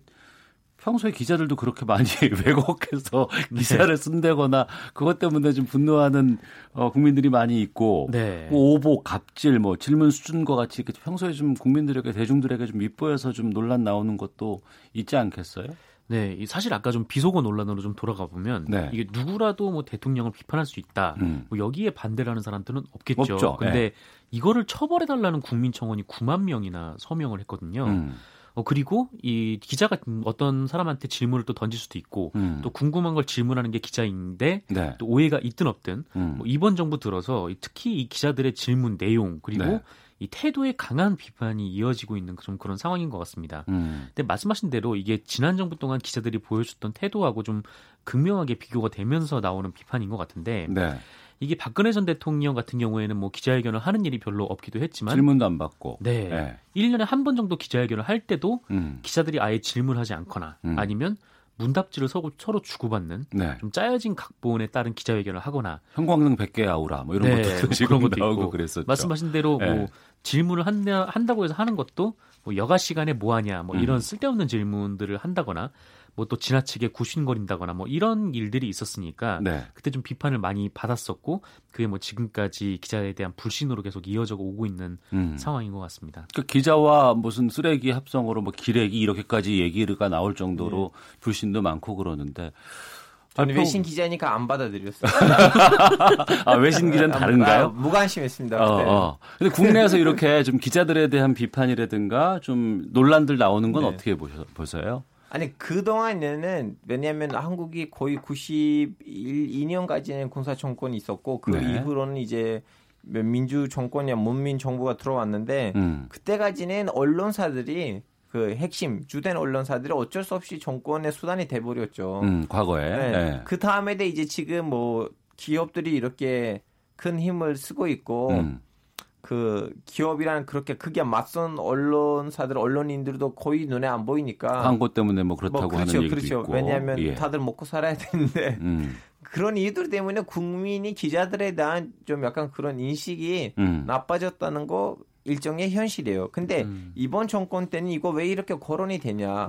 평소에 기자들도 그렇게 많이 왜곡해서 네. 기사를 네. 쓴다거나 그것 때문에 좀 분노하는 어, 국민들이 많이 있고 네. 뭐 오보, 갑질, 뭐 질문 수준과 같이 평소에 좀 국민들에게 대중들에게 좀 밉보여서 좀 논란 나오는 것도 있지 않겠어요?
네, 사실 아까 좀 비속어 논란으로 좀 돌아가 보면 네. 이게 누구라도 뭐 대통령을 비판할 수 있다. 음. 뭐 여기에 반대라는 사람들은 없겠죠. 없죠. 근데 네. 이거를 처벌해 달라는 국민 청원이 9만 명이나 서명을 했거든요. 음. 어, 그리고 이 기자가 어떤 사람한테 질문을 또 던질 수도 있고 음. 또 궁금한 걸 질문하는 게 기자인데 네. 또 오해가 있든 없든 음. 뭐 이번 정부 들어서 특히 이 기자들의 질문 내용 그리고 네. 이 태도에 강한 비판이 이어지고 있는 좀 그런 상황인 것 같습니다. 음. 근데 말씀하신 대로 이게 지난 정부 동안 기자들이 보여줬던 태도하고 좀 극명하게 비교가 되면서 나오는 비판인 것 같은데 네. 이게 박근혜 전 대통령 같은 경우에는 뭐 기자회견을 하는 일이 별로 없기도 했지만
질문도 안 받고
네. 네. 1년에 한 번 정도 기자회견을 할 때도 음. 기자들이 아예 질문하지 않거나 음. 아니면 문답지를 서로, 서로 주고받는 네. 좀 짜여진 각본에 따른 기자회견을 하거나
형광등 100개 아우라 뭐 이런 네, 것도 뭐 그런 것도 있고 그랬었죠.
말씀하신 대로 네. 뭐 질문을 한다, 한다고 해서 하는 것도 뭐 여가 시간에 뭐 하냐 뭐 이런 음. 쓸데없는 질문들을 한다거나 뭐 또 지나치게 구신거린다거나 뭐 이런 일들이 있었으니까 네. 그때 좀 비판을 많이 받았었고 그게 뭐 지금까지 기자에 대한 불신으로 계속 이어져 오고 있는 음. 상황인 것 같습니다.
그 기자와 무슨 쓰레기 합성으로 뭐 기레기 이렇게까지 얘기가 나올 정도로 네. 불신도 많고 그러는데
저는. 외신 기자니까 안 받아들였어요.
아, 외신 기자는 다른가요? 아,
무관심했습니다. 어,
어. 근데 국내에서 이렇게 좀 기자들에 대한 비판이라든가 좀 논란들 나오는 건 네. 어떻게 보셔, 보세요?
아니 그동안에는 왜냐하면 한국이 거의 92년까지는 군사 정권이 있었고 그 네. 이후로는 이제 민주 정권이야 문민 정부가 들어왔는데 음. 그때까지는 언론사들이 그 핵심 주된 언론사들이 어쩔 수 없이 정권의 수단이 돼버렸죠.
음, 과거에. 네. 네.
그 다음에 이제 지금 뭐 기업들이 이렇게 큰 힘을 쓰고 있고 음. 그 기업이랑 그렇게 크게 맞선 언론사들 언론인들도 거의 눈에 안 보이니까
광고 때문에 뭐 그렇다고 뭐 그렇죠, 하는 얘기도 그렇죠. 있고
왜냐하면 예. 다들 먹고 살아야 되는데 음. 그런 이유들 때문에 국민이 기자들에 대한 좀 약간 그런 인식이 음. 나빠졌다는 거 일종의 현실이에요. 근데 음. 이번 정권 때는 이거 왜 이렇게 거론이 되냐?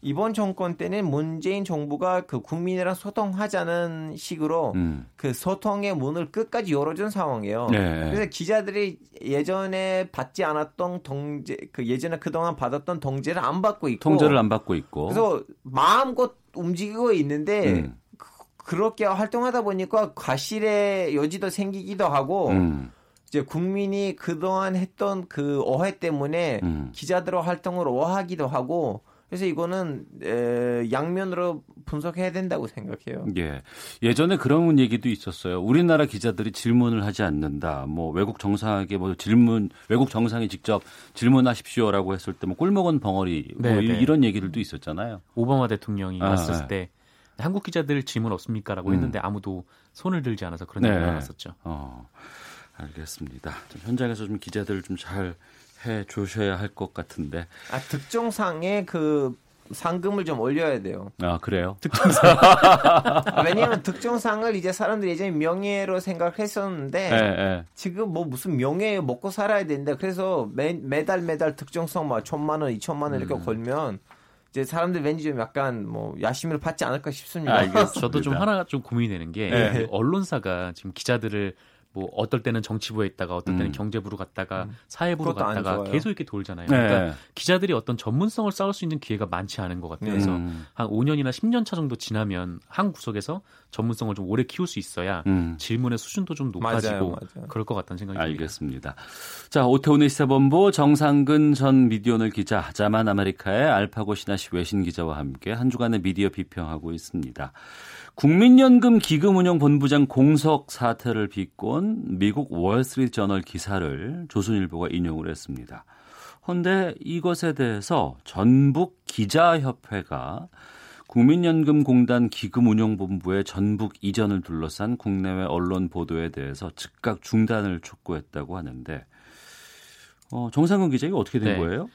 음. 이번 정권 때는 문재인 정부가 그 국민이랑 소통하자는 식으로 음. 그 소통의 문을 끝까지 열어준 상황이에요. 네. 그래서 기자들이 예전에 받지 않았던 동제, 그 예전에 그동안 받았던 동제를 안 받고 있고.
통제를 안 받고 있고.
그래서 마음껏 움직이고 있는데 음. 그, 렇게 활동하다 보니까 과실의 여지도 생기기도 하고 음. 이제 국민이 그동안 했던 그 오해 때문에 음. 기자들의 활동을 오하기도 하고 그래서 이거는 에, 양면으로 분석해야 된다고 생각해요.
예. 예전에 그런 얘기도 있었어요. 우리나라 기자들이 질문을 하지 않는다. 뭐 외국 정상에게 뭐 질문 외국 정상이 직접 질문하십시오라고 했을 때 뭐 꿀먹은 벙어리 뭐 네, 네. 이런 얘기들도 있었잖아요.
오바마 대통령이 아, 왔을 네. 때 한국 기자들 질문 없습니까라고 음. 했는데 아무도 손을 들지 않아서 그런 네. 얘기가 나왔었죠. 어.
알겠습니다. 좀 현장에서 좀 기자들 좀잘 해 주셔야 할 것 같은데.
아, 특정상에 그 상금을 좀 올려야 돼요.
아 그래요?
특정상. 왜냐하면 특정상을 이제 사람들이 예전에 명예로 생각했었는데 네, 네. 지금 뭐 무슨 명예 먹고 살아야 되는데 그래서 매, 매달 매달 특정상 뭐 천만 원, 이천만 원 이렇게 음. 걸면 이제 사람들 왠지 좀 약간 뭐 야심을 받지 않을까 싶습니다.
아, 저도 좀 하나 좀 고민이 되는 게 네. 언론사가 지금 기자들을 뭐 어떨 때는 정치부에 있다가 어떨 때는 음. 경제부로 갔다가 음. 사회부로 갔다가 계속 이렇게 돌잖아요. 네. 그러니까 기자들이 어떤 전문성을 쌓을 수 있는 기회가 많지 않은 것 같아요. 그래서 음. 한 5년이나 10년 차 정도 지나면 한 구석에서 전문성을 좀 오래 키울 수 있어야 음. 질문의 수준도 좀 높아지고 맞아요, 맞아요. 그럴 것 같다는 생각이 듭니다.
알겠습니다. 자, 오태훈의 시사본부 정상근 전 미디어널 기자, 자만 아메리카의 알파고 신하시 외신 기자와 함께 한 주간의 미디어 비평하고 있습니다. 국민연금 기금운용본부장 공석 사태를 비꼰 미국 월스트리트 저널 기사를 조선일보가 인용을 했습니다. 그런데 이것에 대해서 전북 기자협회가 국민연금공단 기금운용본부의 전북 이전을 둘러싼 국내외 언론 보도에 대해서 즉각 중단을 촉구했다고 하는데 어, 정상근 기자 이 어떻게 된 네. 거예요?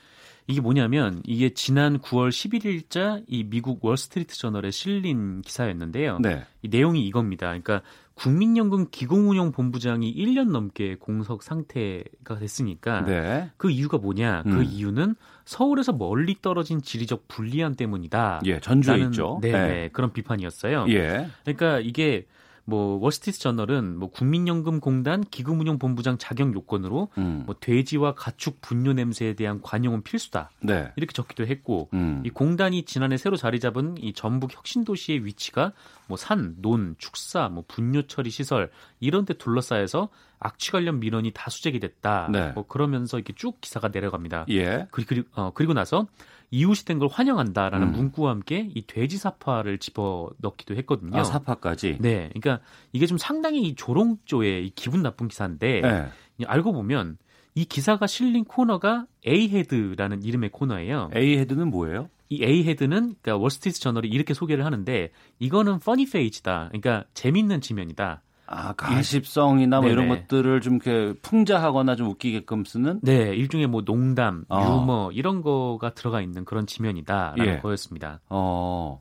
이게 뭐냐면 이게 지난 9월 11일자 이 미국 월스트리트 저널에 실린 기사였는데요. 네. 이 내용이 이겁니다. 그러니까 국민연금 기금운용본부장이 1년 넘게 공석 상태가 됐으니까 네. 그 이유가 뭐냐? 그 음. 그 이유는 서울에서 멀리 떨어진 지리적 불리함 때문이다.
예, 전주에 있죠.
네, 네. 그런 비판이었어요. 예. 그러니까 이게 뭐 월스트리트 저널은 뭐 국민연금공단 기금운용본부장 자격 요건으로 음. 뭐 돼지와 가축 분뇨 냄새에 대한 관용은 필수다. 네. 이렇게 적기도 했고 음. 이 공단이 지난해 새로 자리 잡은 이 전북 혁신도시의 위치가 뭐 산, 논, 축사, 뭐 분뇨 처리 시설 이런 데 둘러싸여서 악취 관련 민원이 다수제기 됐다. 네. 뭐 그러면서 이렇게 쭉 기사가 내려갑니다. 예. 그리고 어, 그리고 나서 이웃이 된 걸 환영한다라는 음. 문구와 함께 이 돼지 삽화를 집어 넣기도 했거든요.
아, 삽화까지.
네, 그러니까 이게 좀 상당히 이 조롱조의 이 기분 나쁜 기사인데 네. 알고 보면 이 기사가 실린 코너가 A-hed라는 이름의 코너예요.
A-hed는 뭐예요?
이 A-hed는 그러니까 월스트리트 저널이 이렇게 소개를 하는데 이거는 퍼니 페이지다. 그러니까 재밌는 지면이다.
아, 가십성이나 뭐 이런 것들을 좀 이렇게 풍자하거나 좀 웃기게끔 쓰는?
네, 일종의 뭐 농담, 어. 유머 이런 거가 들어가 있는 그런 지면이다라는 예. 거였습니다. 어.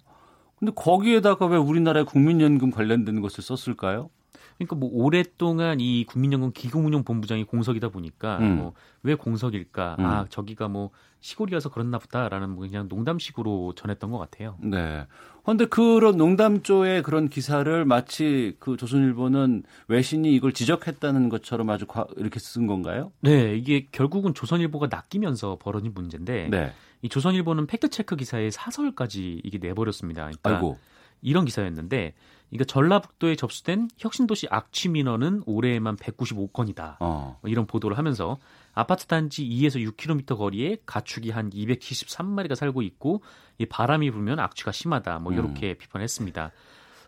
근데 거기에다가 왜 우리나라의 국민연금 관련된 것을 썼을까요?
그러니까 뭐 오랫동안 이 국민연금 기금운용본부장이 공석이다 보니까 음. 뭐왜 공석일까? 음. 아 저기가 뭐 시골이어서 그렇나 보다라는 뭐 그냥 농담식으로 전했던 것 같아요.
네. 그런데 그런 농담조의 그런 기사를 마치 그 조선일보는 외신이 이걸 지적했다는 것처럼 아주 과, 이렇게 쓴 건가요?
네, 이게 결국은 조선일보가 낚이면서 벌어진 문제인데 네. 이 조선일보는 팩트체크 기사에 사설까지 이게 내버렸습니다. 그러니까 아이고. 이런 기사였는데 이거 전라북도에 접수된 혁신도시 악취 민원은 올해에만 195건이다. 어. 뭐 이런 보도를 하면서 아파트 단지 2에서 6km 거리에 가축이 한 273마리가 살고 있고 이 바람이 불면 악취가 심하다. 뭐 이렇게 음. 비판했습니다.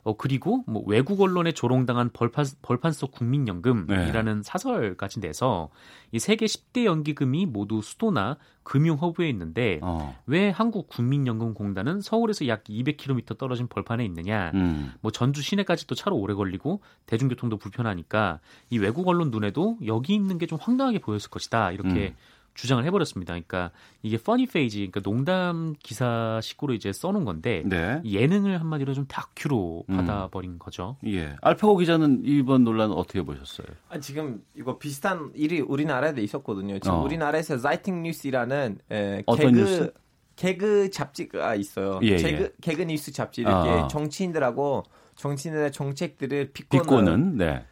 어 그리고 뭐 외국 언론에 조롱당한 벌판 벌판 속 국민연금이라는 네. 사설까지 내서 이 세계 10대 연기금이 모두 수도나 금융 허브에 있는데 어. 왜 한국 국민연금공단은 서울에서 약 200km 떨어진 벌판에 있느냐? 음. 뭐 전주 시내까지 도 차로 오래 걸리고 대중교통도 불편하니까 이 외국 언론 눈에도 여기 있는 게 좀 황당하게 보였을 것이다. 이렇게 음. 주장을 해버렸습니다. 그러니까 이게 funny page, 그러니까 농담 기사 식으로 이제 써놓은 건데 네. 예능을 한마디로 좀 다큐로 음. 받아버린 거죠.
예. 알파고 기자는 이번 논란은 어떻게 보셨어요?
아, 지금 이거 비슷한 일이 우리나라에도 있었거든요. 지금 어. 우리나라에서 자이퉁 뉴스라는 에, 어떤 개그 뉴스? 개그 잡지가 있어요. 예, 개그, 예. 개그 뉴스 잡지 이렇게 어. 정치인들하고 정치인들의 정책들을 비꼬는, 비꼬는 네.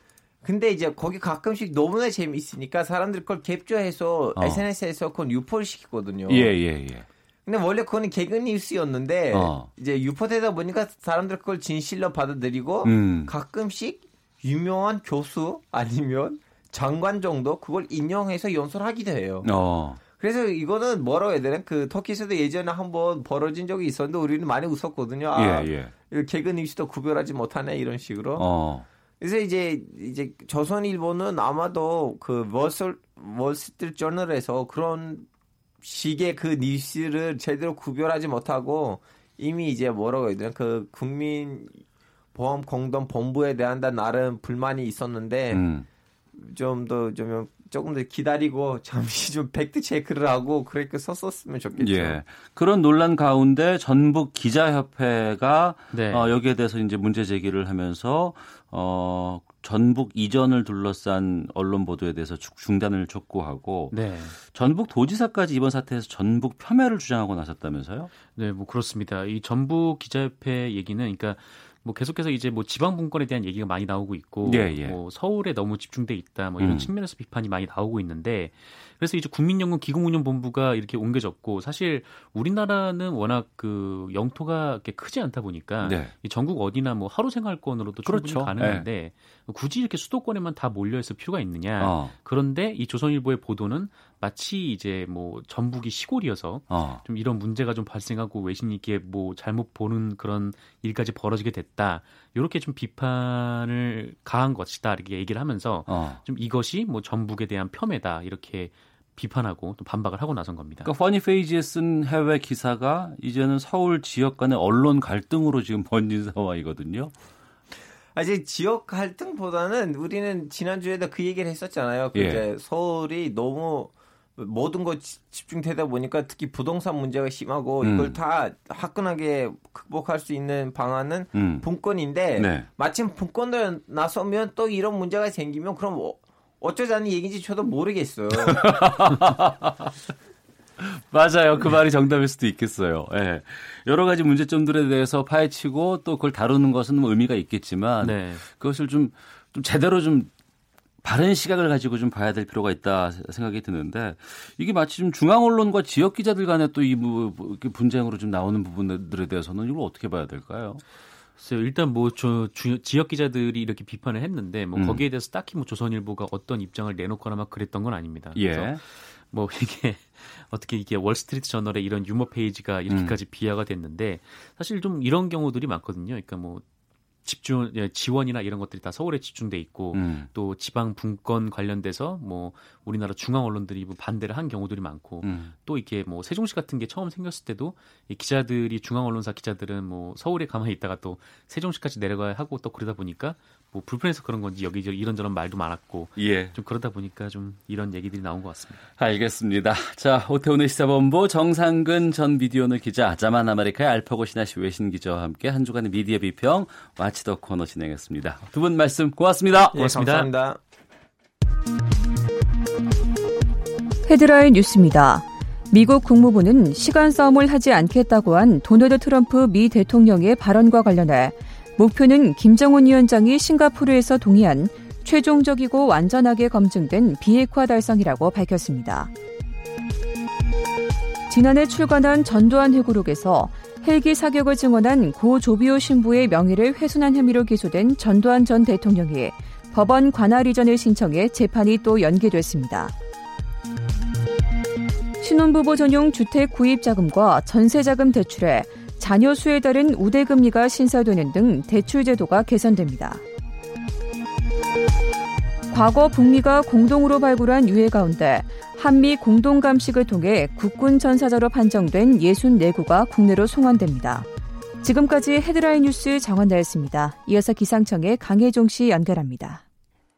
근데 이제 거기 가끔씩 너무나 재미있으니까 사람들 그걸 캡처해서 어. SNS에서 그건 유포를 시키거든요.
예, 예, 예.
근데 원래 그거는 개그 뉴스였는데 어. 이제 유포되다 보니까 사람들 그걸 진실로 받아들이고 음. 가끔씩 유명한 교수 아니면 장관 정도 그걸 인용해서 연설하기도 해요. 어. 그래서 이거는 뭐라고 해야 되나? 그 터키에서도 예전에 한번 벌어진 적이 있었는데 우리는 많이 웃었거든요. 아, 예, 예. 개그 뉴스도 구별하지 못하네 이런 식으로. 어. 그래서 이제 이제 조선일보는 아마도 그 월스 월스트리트 저널에서 그런 식의 그 뉴스를 제대로 구별하지 못하고 이미 이제 뭐라고 해야 되나 그 국민 보험 공동 본부에 대한 나름 불만이 있었는데 음. 좀더 좀 조금 더 기다리고 잠시 좀 팩트 체크를 하고 그렇게 썼었으면 좋겠죠. 예.
그런 논란 가운데 전북 기자협회가 네. 어, 여기에 대해서 이제 문제 제기를 하면서 어, 전북 이전을 둘러싼 언론 보도에 대해서 중단을 촉구하고 네. 전북 도지사까지 이번 사태에서 전북 폄훼를 주장하고 나섰다면서요?
네, 뭐 그렇습니다. 이 전북 기자협회 얘기는 그러니까 뭐 계속해서 이제 뭐 지방 분권에 대한 얘기가 많이 나오고 있고 예, 예. 뭐 서울에 너무 집중돼 있다 뭐 이런 음. 측면에서 비판이 많이 나오고 있는데 그래서 이제 국민연금 기금운용본부가 이렇게 옮겨졌고 사실 우리나라는 워낙 그 영토가 이렇게 크지 않다 보니까 네. 이 전국 어디나 뭐 하루 생활권으로도 충분히 그렇죠. 가능한데 네. 굳이 이렇게 수도권에만 다 몰려 있을 필요가 있느냐. 어. 그런데 이 조선일보의 보도는 마치 이제 뭐 전북이 시골이어서 어. 좀 이런 문제가 좀 발생하고 외신이 이렇게 뭐 잘못 보는 그런 일까지 벌어지게 됐다. 이렇게 좀 비판을 가한 것이다 이렇게 얘기를 하면서 어. 좀 이것이 뭐 전북에 대한 폄훼다 이렇게 비판하고 또 반박을 하고 나선 겁니다.
그러니까 퍼니 페이지에 쓴 해외 기사가 이제는 서울 지역 간의 언론 갈등으로 지금 번진 상황이거든요.
아직 지역 갈등보다는 우리는 지난주에도 그 얘기를 했었잖아요. 그 예. 이제 서울이 너무 모든 거 집중되다 보니까 특히 부동산 문제가 심하고 음. 이걸 다 화끈하게 극복할 수 있는 방안은 음. 분권인데 네. 마침 분권도 나서면 또 이런 문제가 생기면 그럼 어, 어쩌자는 얘기인지 저도 모르겠어요.
맞아요. 그 말이 정답일 수도 있겠어요. 예. 여러 가지 문제점들에 대해서 파헤치고 또 그걸 다루는 것은 뭐 의미가 있겠지만 네. 그것을 좀, 좀 제대로 좀 바른 시각을 가지고 좀 봐야 될 필요가 있다 생각이 드는데 이게 마치 좀 중앙 언론과 지역 기자들 간에 또이 뭐, 뭐 분쟁으로 좀 나오는 부분들에 대해서는 이걸 어떻게 봐야 될까요?
글쎄요. 일단 뭐 저 지역 기자들이 이렇게 비판을 했는데 뭐 음. 거기에 대해서 딱히 뭐 조선일보가 어떤 입장을 내놓거나 막 그랬던 건 아닙니다. 예. 그래서 뭐 이게 어떻게 이게 월스트리트 저널의 이런 유머 페이지가 이렇게까지 음. 비하가 됐는데 사실 좀 이런 경우들이 많거든요. 그러니까 뭐 집중 예, 지원이나 이런 것들이 다 서울에 집중돼 있고 음. 또 지방 분권 관련돼서 뭐 우리나라 중앙 언론들이 뭐 반대를 한 경우들이 많고 음. 또 이게 뭐 세종시 같은 게 처음 생겼을 때도 이 기자들이 중앙 언론사 기자들은 뭐 서울에 가만히 있다가 또 세종시까지 내려가야 하고 또 그러다 보니까 뭐 불편해서 그런 건지 여기저기 이런저런 말도 많았고 예. 좀 그러다 보니까 좀 이런 얘기들이 나온 것 같습니다.
알겠습니다. 자 오태훈의 시사본부 정상근 전 미디어오늘 기자 자만 아메리카의 알파고 시나씨 외신 기자와 함께 한 주간의 미디어 비평 watchdog 코너 진행했습니다. 두 분 말씀 고맙습니다.
예, 고맙습니다. 감사합니다.
헤드라인 뉴스입니다. 미국 국무부는 시간 싸움을 하지 않겠다고 한 도널드 트럼프 미 대통령의 발언과 관련해 목표는 김정은 위원장이 싱가포르에서 동의한 최종적이고 완전하게 검증된 비핵화 달성이라고 밝혔습니다. 지난해 출간한 전두환 회고록에서 헬기 사격을 증언한 고 조비오 신부의 명예를 훼손한 혐의로 기소된 전두환 전 대통령이 법원 관할 이전을 신청해 재판이 또 연기됐습니다. 신혼부부 전용 주택 구입 자금과 전세 자금 대출에 자녀 수에 따른 우대금리가 신설되는 등 대출 제도가 개선됩니다. 과거 북미가 공동으로 발굴한 유해 가운데 한미 공동 감식을 통해 국군 전사자로 판정된 64구가 국내로 송환됩니다. 지금까지 헤드라인 뉴스 정원나였습니다. 이어서 기상청의 강혜종 씨 연결합니다.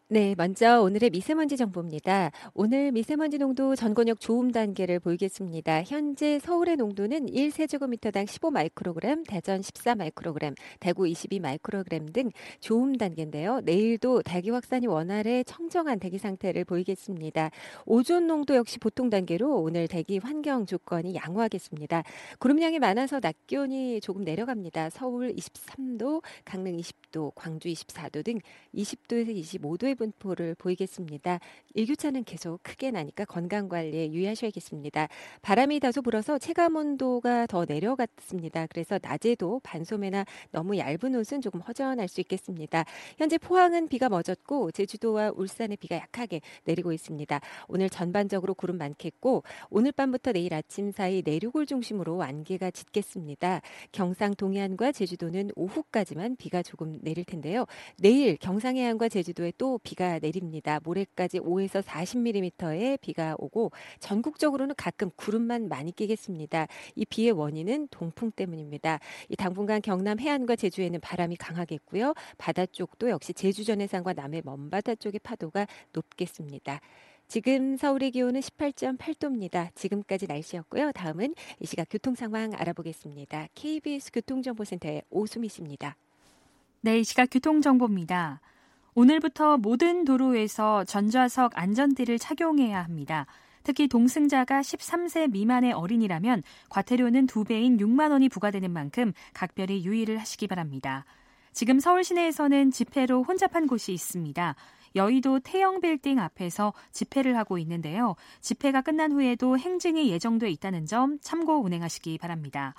네, 먼저 오늘의 미세먼지 정보입니다. 오늘 미세먼지 농도 전권역 좋음 단계를 보이겠습니다. 현재 서울의 농도는 1세제곱미터당 15 마이크로그램, 대전 14 마이크로그램, 대구 22 마이크로그램 등 좋음 단계인데요. 내일도 대기 확산이 원활해 청정한 대기 상태를 보이겠습니다. 오존 농도 역시 보통 단계로 오늘 대기 환경 조건이 양호하겠습니다. 구름량이 많아서 낮 기온이 조금 내려갑니다. 서울 23도, 강릉 20도, 광주 24도 등 20도에서 25도의 분포를 보이겠습니다. 일교차는 계속 크게 나니까 건강 관리에 유의하셔야겠습니다. 바람이 다소 불어서 체감 온도가 더 내려갔습니다. 그래서 낮에도 반소매나 너무 얇은 옷은 조금 허전할 수 있겠습니다. 현재 포항은 비가 멎었고 제주도와 울산에 비가 약하게 내리고 있습니다. 오늘 전반적으로 구름 많겠고 오늘 밤부터 내일 아침 사이 내륙을 중심으로 안개가 짙겠습니다. 경상 동해안과 제주도는 오후까지만 비가 조금 내릴 텐데요. 내일 경상 해안과 제주도에 또 비가 내립니다. 모레까지 5에서 40mm의 비가 오고 전국적으로는 가끔 구름만 많이 끼겠습니다. 이 비의 원인은 동풍 때문입니다. 이 당분간 경남 해안과 제주에는 바람이 강하겠고요. 바다 쪽도 역시 제주 전 해상과 남해 먼바다 쪽의 파도가 높겠습니다. 지금 서울의 기온은 18.8도입니다. 지금까지 날씨였고요. 다음은 이 시각 교통 상황 알아보겠습니다. KBS 교통정보센터의 오수미 씨입니다.
네, 이 시각 교통정보입니다. 오늘부터 모든 도로에서 전좌석 안전띠를 착용해야 합니다. 특히 동승자가 13세 미만의 어린이라면 과태료는 2배인 6만 원이 부과되는 만큼 각별히 유의를 하시기 바랍니다. 지금 서울 시내에서는 집회로 혼잡한 곳이 있습니다. 여의도 태영 빌딩 앞에서 집회를 하고 있는데요. 집회가 끝난 후에도 행진이 예정돼 있다는 점 참고 운행하시기 바랍니다.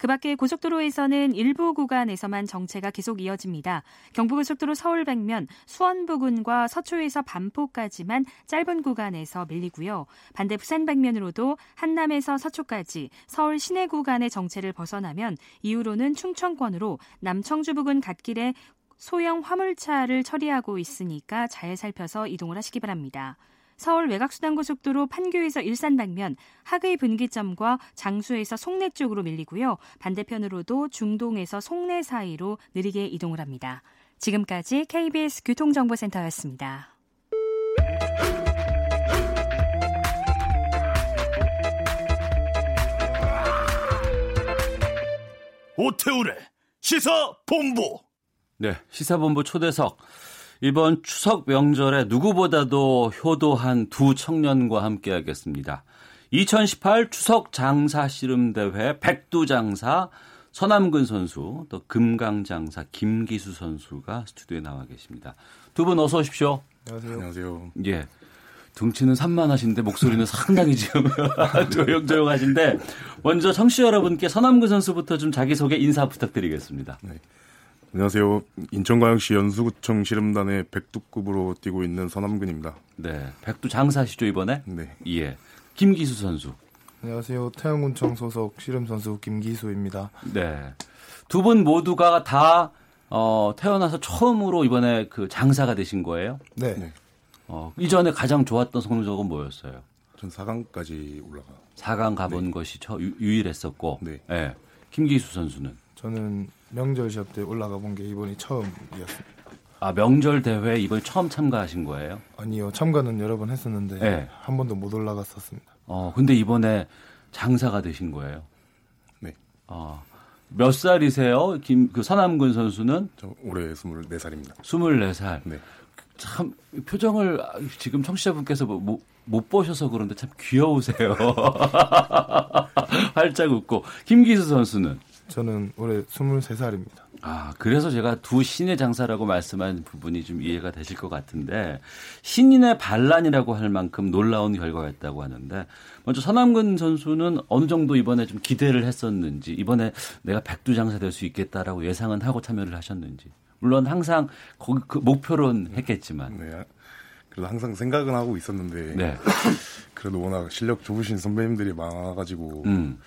그 밖에 고속도로에서는 일부 구간에서만 정체가 계속 이어집니다. 경부고속도로 서울 백면 수원 부근과 서초에서 반포까지만 짧은 구간에서 밀리고요. 반대 부산 백면으로도 한남에서 서초까지 서울 시내 구간의 정체를 벗어나면 이후로는 충청권으로 남청주 부근 갓길에 소형 화물차를 처리하고 있으니까 잘 살펴서 이동을 하시기 바랍니다. 서울 외곽수단고속도로 판교에서 일산 방면 하의 분기점과 장수에서 송내 쪽으로 밀리고요. 반대편으로도 중동에서 송내 사이로 느리게 이동을 합니다. 지금까지 KBS 교통정보센터였습니다.
오태우래 시사 본부.
네, 시사본부 초대석. 이번 추석 명절에 누구보다도 효도한 두 청년과 함께 하겠습니다. 2018 추석 장사 씨름 대회 백두 장사 서남근 선수 또 금강 장사 김기수 선수가 스튜디오에 나와 계십니다. 두 분 어서 오십시오.
안녕하세요.
안녕하세요. 예. 등치는 산만하신데 목소리는 상당히 지금 조용조용하신데 먼저 청취자 여러분께 서남근 선수부터 좀 자기소개 인사 부탁드리겠습니다. 네.
안녕하세요. 인천광역시 연수구청 씨름단의 백두급으로 뛰고 있는 서남근입니다.
네. 백두 장사시죠, 이번에? 네. 예. 김기수 선수.
안녕하세요. 태양군청 소속 씨름 선수 김기수입니다.
네. 두 분 모두가 다 어, 태어나서 처음으로 이번에 그 장사가 되신 거예요?
네. 네.
어, 이전에 가장 좋았던 성적은 뭐였어요?
전 4강까지 올라가.
4강 가본 네. 것이 처, 유, 일했었고 네. 네. 김기수 선수는?
저는 명절 시합 때 올라가 본 게 이번이 처음이었습니다.
아 명절 대회 이번에 처음 참가하신 거예요?
아니요 참가는 여러 번 했었는데 네. 한 번도 못 올라갔었습니다.
어 근데 이번에 장사가 되신 거예요?
네.
어몇 살이세요? 김그 서남근 선수는?
저 올해 24살입니다.
24살. 네. 참 표정을 지금 청취자분께서 뭐, 못, 못 보셔서 그런데 참 귀여우세요. 활짝 웃고 김기수 선수는
저는 올해 23살입니다.
아, 그래서 제가 두 신의 장사라고 말씀한 부분이 좀 이해가 되실 것 같은데 신인의 반란이라고 할 만큼 놀라운 결과였다고 하는데 먼저 서남근 선수는 어느 정도 이번에 좀 기대를 했었는지 이번에 내가 백두 장사 될 수 있겠다라고 예상은 하고 참여를 하셨는지 물론 항상 거기 그 목표론 했겠지만
네. 그래도 항상 생각은 하고 있었는데 네. 그래도 워낙 실력 좋으신 선배님들이 많아가지고 음.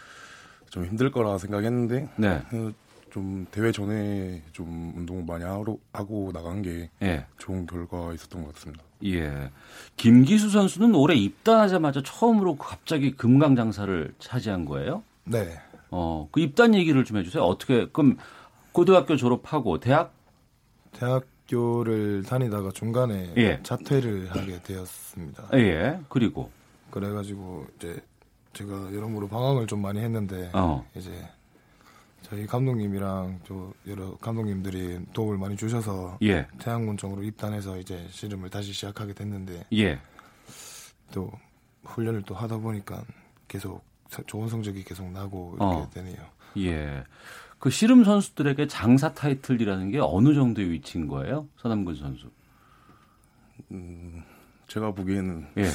좀 힘들 거라 생각했는데 네. 어, 좀 대회 전에 좀 운동 많이 하러, 하고 나간 게 예. 좋은 결과 있었던 것 같습니다.
예. 김기수 선수는 올해 입단하자마자 처음으로 갑자기 금강 장사를 차지한 거예요?
네.
어, 그 입단 얘기를 좀 해주세요. 어떻게 그럼 고등학교 졸업하고 대학?
대학교를 다니다가 중간에 예. 자퇴를 하게 되었습니다.
예. 그리고
그래가지고 이제 제가 여러모로 방황을 좀 많이 했는데 어. 이제 저희 감독님이랑 또 여러 감독님들이 도움을 많이 주셔서 예. 태양군청으로 입단해서 이제 씨름을 다시 시작하게 됐는데
예.
또 훈련을 또 하다 보니까 계속 좋은 성적이 계속 나고 이렇게 어. 되네요.
예. 그 씨름 선수들에게 장사 타이틀이라는 게 어느 정도의 위치인 거예요? 서남근 선수.
음, 제가 보기에는 예.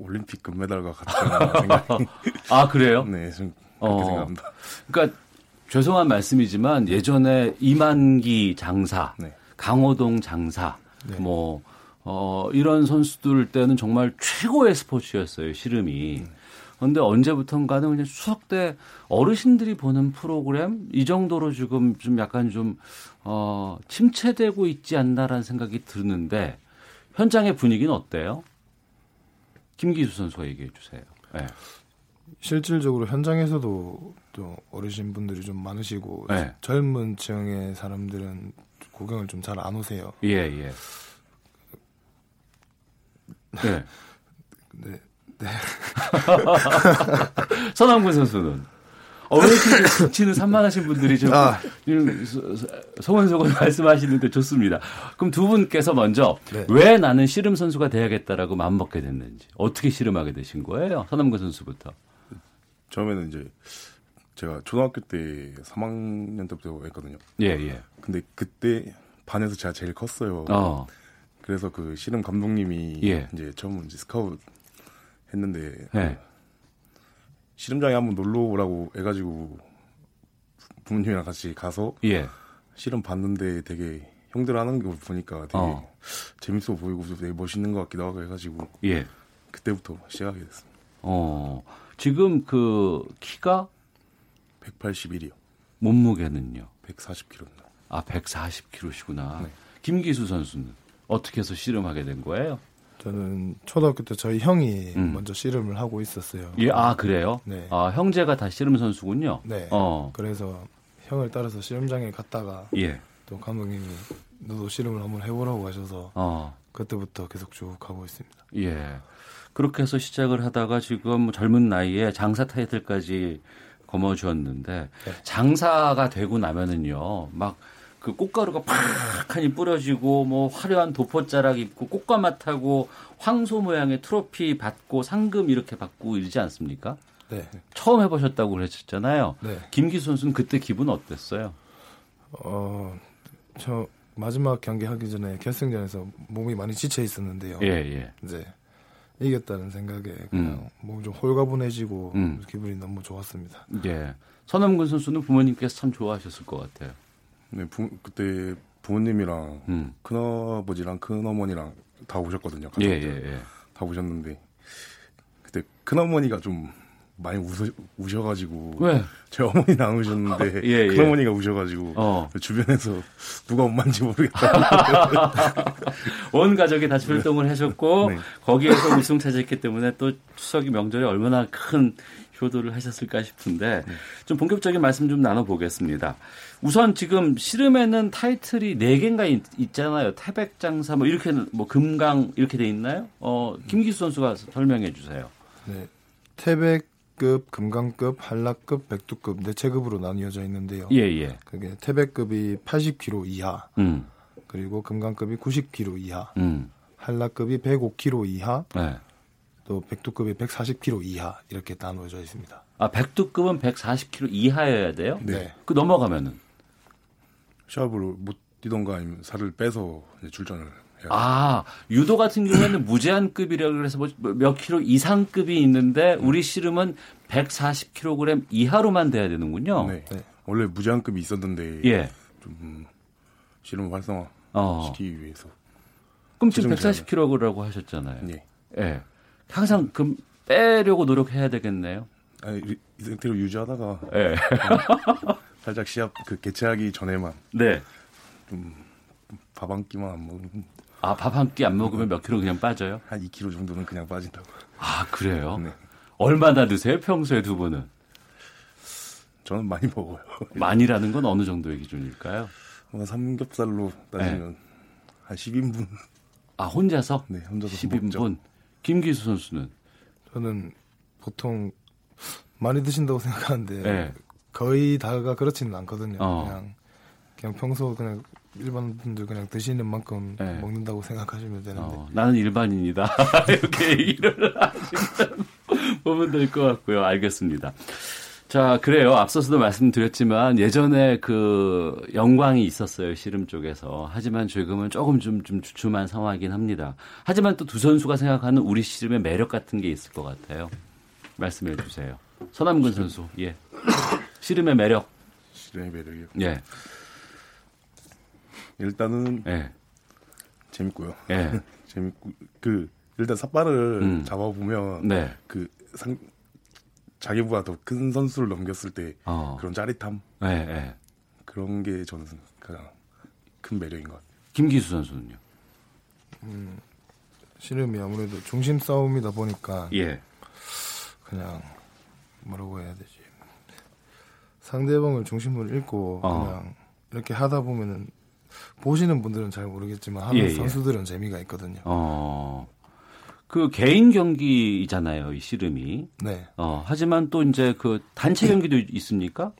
올림픽 금메달과 같은 생각이.
아 그래요?
네, 좀 그렇게 어, 생각합니다.
그러니까 죄송한 말씀이지만 예전에 이만기 장사, 네. 강호동 장사, 네. 뭐 어, 이런 선수들 때는 정말 최고의 스포츠였어요, 씨름이. 그런데 언제부턴가는 그냥 추석 때 어르신들이 보는 프로그램 이 정도로 지금 좀 약간 좀 어, 침체되고 있지 않나라는 생각이 드는데 현장의 분위기는 어때요? 김기수 선수가 얘기해 주세요. 네.
실질적으로 현장에서도 또 어르신 분들이 좀 많으시고 네. 젊은 층의 사람들은 구경을 좀 잘 안 오세요.
예, 예. 네.
네. 네.
서남군 선수는 어, 왜 이렇게 치는 산만하신 분들이 좀 아. 소곤소곤 말씀하시는데 좋습니다. 그럼 두 분께서 먼저 네. 왜 나는 씨름 선수가 돼야겠다라고 마음먹게 됐는지 어떻게 씨름하게 되신 거예요? 서남군 선수부터.
처음에는 이제 제가 초등학교 때 3학년 때부터 했거든요.
예, 예.
근데 그때 반에서 제가 제일 컸어요. 어. 그래서 그 씨름 감독님이 예. 이제 처음 이제 스카웃 했는데 예. 씨름장에 한번 놀러 오라고 해가지고 부모님이랑 같이 가서 예. 씨름 봤는데 되게 형들 하는 거 보니까 되게 어. 재밌어 보이고 되게 멋있는 것 같기도 하고 해가지고 예. 그때부터 시작하게 됐습니다.
어 지금 그 키가
181이요.
몸무게는요?
140kg입니다.
아 140kg시구나. 네. 김기수 선수는 어떻게 해서 씨름하게 된 거예요?
저는 초등학교 때 저희 형이 음. 먼저 씨름을 하고 있었어요.
예, 아 그래요? 네. 아 형제가 다 씨름 선수군요.
네. 어. 그래서 형을 따라서 씨름장에 갔다가 예. 또 감독님이 너도 씨름을 한번 해보라고 하셔서 어. 그때부터 계속 쭉 가고 있습니다.
예. 그렇게 해서 시작을 하다가 지금 젊은 나이에 장사 타이틀까지 거머쥐었는데 네. 장사가 되고 나면은요 막 그 꽃가루가 팍하니 뿌려지고 뭐 화려한 도포자락 입고 꽃가마 타고 황소 모양의 트로피 받고 상금 이렇게 받고 이러지 않습니까?
네.
처음 해보셨다고 그러셨잖아요. 네. 김기수 선수는 그때 기분 어땠어요?
어, 저 마지막 경기 하기 전에 결승전에서 몸이 많이 지쳐 있었는데요.
예, 예.
이제 이겼다는 생각에 그냥 음. 몸이 좀 홀가분해지고 음. 기분이 너무 좋았습니다.
예. 선남근 선수는 부모님께서 참 좋아하셨을 것 같아요.
네, 부, 그때 부모님이랑 음. 큰아버지랑 큰어머니랑 다 오셨거든요.
예, 예, 예.
다 오셨는데 그때 큰어머니가 좀 많이 우셔, 우셔가지고
왜?
제 어머니는 안 우셨는데 예, 예. 큰어머니가 우셔가지고 어. 주변에서 누가 엄마인지 모르겠다.
온 가족이 다 출동을 하셨고 네. 거기에서 우승 차지했기 때문에 또 추석이 명절에 얼마나 큰 효도를 하셨을까 싶은데 네. 좀 본격적인 말씀 좀 나눠보겠습니다. 우선 지금 씨름에는 타이틀이 4개인가 있, 잖아요 태백장사 뭐 이렇게 뭐 금강 이렇게 돼 있나요? 어, 김기수 선수가 설명해 주세요.
네. 태백급, 금강급, 한라급, 백두급 네 체급으로 나뉘어져 있는데요.
예, 예.
그게 태백급이 80kg 이하. 음. 그리고 금강급이 90kg 이하. 음. 한라급이 105kg 이하. 네. 또 백두급이 140kg 이하 이렇게 나누어져 있습니다.
아, 백두급은 140kg 이하여야 돼요?
네.
그 넘어가면은
시합을 못 뛰던가 아니면 살을 빼서 출전을 해요.
아, 유도 같은 경우에는 무제한급이라고 그래서 뭐몇 킬로 이상급이 있는데 우리 씨름은 140kg 이하로만 돼야 되는군요.
네. 네. 원래 무제한급이 있었는데 예. 좀 씨름 활성화 어. 시키기 위해서.
그럼 지금 140kg라고 하셨잖아요. 예. 예. 항상 그 빼려고 노력해야 되겠네요.
아니, 이 상태로 유지하다가 예. 살짝 시합 그 개최하기 전에만
네.
좀밥 한 끼만 안 먹으면
아, 밥 한 끼 안 먹으면 몇 킬로 그냥 빠져요?
한 2킬로 정도는 그냥 빠진다고.
아, 그래요? 네. 얼마나 드세요? 평소에 두 분은?
저는 많이 먹어요.
많이라는 건 어느 정도의 기준일까요?
뭐 삼겹살로 따지면 네. 한 10인분.
아, 혼자서?
네, 혼자서
10인분. 먹죠. 김기수 선수는?
저는 보통 많이 드신다고 생각하는데 네. 거의 다가 그렇지는 않거든요. 어. 그냥 그냥 평소 그냥 일반 분들 그냥 드시는 만큼 네. 먹는다고 생각하시면 되는데 어,
나는 일반인이다 이렇게 얘기를 보면 될 것 같고요. 알겠습니다. 자, 그래요. 앞서서도 말씀드렸지만 예전에 그 영광이 있었어요. 씨름 쪽에서. 하지만 지금은 조금 좀, 좀 주춤한 상황이긴 합니다. 하지만 또 두 선수가 생각하는 우리 씨름의 매력 같은 게 있을 것 같아요. 말씀해 주세요. 서남근 선수. 예. 씨름의 매력.
씨름의 매력이요?
예.
일단은 예. 재밌고요. 예. 재밌고 그 일단 삿발을 음. 잡아 보면 네. 그 상 자기보다 더 큰 선수를 넘겼을 때 어. 그런 짜릿함 네, 네. 그런 게 저는 가장 큰 매력인 것 같아요.
김기수 선수는요?
음, 씨름이 아무래도 중심 싸움이다 보니까
예.
그냥 뭐라고 해야 되지 상대방을 중심으로 읽고 어. 그냥 이렇게 하다 보면은 보시는 분들은 잘 모르겠지만 하는 예, 예. 선수들은 재미가 있거든요.
어. 그 개인 경기잖아요, 이 씨름이.
네.
어, 하지만 또 이제 그 단체 경기도 있습니까?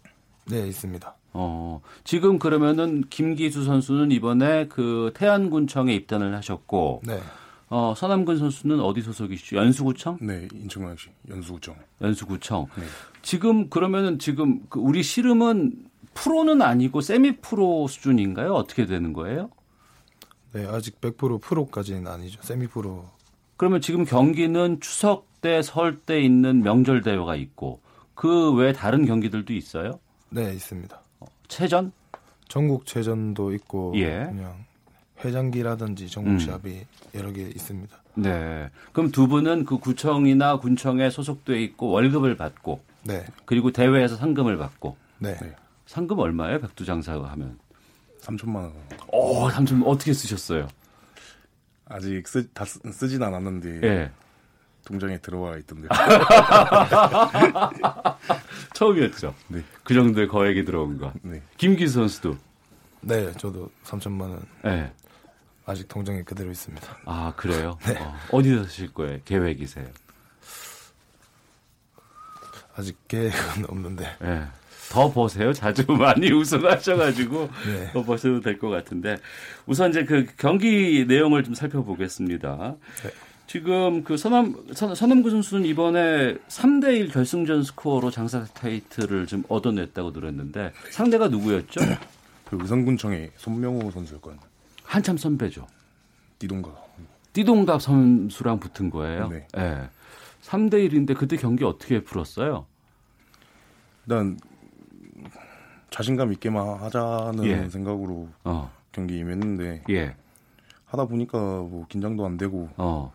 네, 있습니다.
어, 지금 그러면은 김기수 선수는 이번에 그 태안군청에 입단을 하셨고,
네.
어, 서남근 선수는 어디 소속이시죠? 연수구청?
네, 인천광역시 연수구청.
연수구청. 네. 지금 그러면은 지금 그 우리 씨름은 프로는 아니고 세미 프로 수준인가요? 어떻게 되는 거예요?
네, 아직 100% 프로까지는 아니죠. 세미 프로
그러면 지금 경기는 추석 때, 설 때 있는 명절 대회가 있고 그 외에 다른 경기들도 있어요?
네, 있습니다.
어, 체전?
전국 체전도 있고 예. 그냥 회장기라든지 전국 음. 시합이 음. 여러 개 있습니다.
네. 그럼 두 분은 그 구청이나 군청에 소속돼 있고 월급을 받고
네.
그리고 대회에서 상금을 받고
네.
상금 얼마예요? 백두장사 하면
3천만 원.
오, 3천 어떻게 쓰셨어요?
아직 쓰, 다 쓰, 진 않았는데
예.
동장에 들어와 있던데.
처음이었죠.
네.
그 정도의 거액이 들어온 거.
네.
김기수 선수도.
네, 저도 3천만 원.
네.
아직 동장에 그대로 있습니다.
아 그래요?
네.
어, 디서 쓰실 거예요? 계획이세요?
아직 계획은 없는데.
네. 더 보세요. 자주 많이 우승하셔가지고 네. 더 보셔도 될 것 같은데 우선 이제 그 경기 내용을 좀 살펴보겠습니다. 네. 지금 그 서남 선, 서남구 선수는 이번에 3대 1 결승전 스코어로 장사 타이틀을 좀 얻어냈다고 들었는데 상대가 누구였죠?
그 의성군청의 손명호 선수였거든요.
한참 선배죠.
띠동갑.
띠동갑 선수랑 붙은 거예요.
네.
네. 3대 1인데 그때 경기 어떻게 풀었어요?
일단 자신감 있게만 하자는 예. 생각으로
어.
경기 임했는데
예.
하다 보니까 뭐 긴장도 안 되고
어.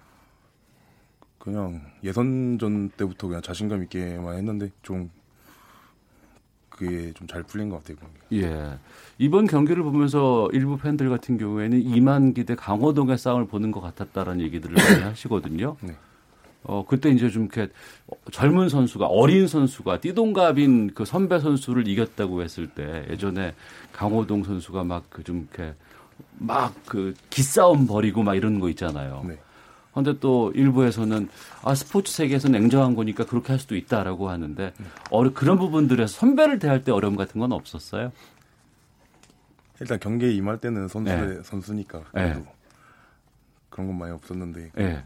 그냥 예선전 때부터 그냥 자신감 있게만 했는데 좀 그게 좀 잘 풀린 것 같아요.
예. 이번 경기를 보면서 일부 팬들 같은 경우에는 이만기 대 강호동의 싸움을 보는 것 같았다라는 얘기들을 많이 하시거든요.
네.
어, 그때 이제 좀 이렇게 젊은 선수가, 어린 선수가 띠동갑인 그 선배 선수를 이겼다고 했을 때 예전에 강호동 선수가 막 그 좀 이렇게 막 그 기싸움 벌이고 막 이런 거 있잖아요.
네.
근데 또 일부에서는 아 스포츠 세계에서 냉정한 거니까 그렇게 할 수도 있다라고 하는데 네. 어 그런 부분들에서 선배를 대할 때 어려움 같은 건 없었어요?
일단 경기에 임할 때는 선수 네. 선수니까
네.
그런 건 많이 없었는데
네.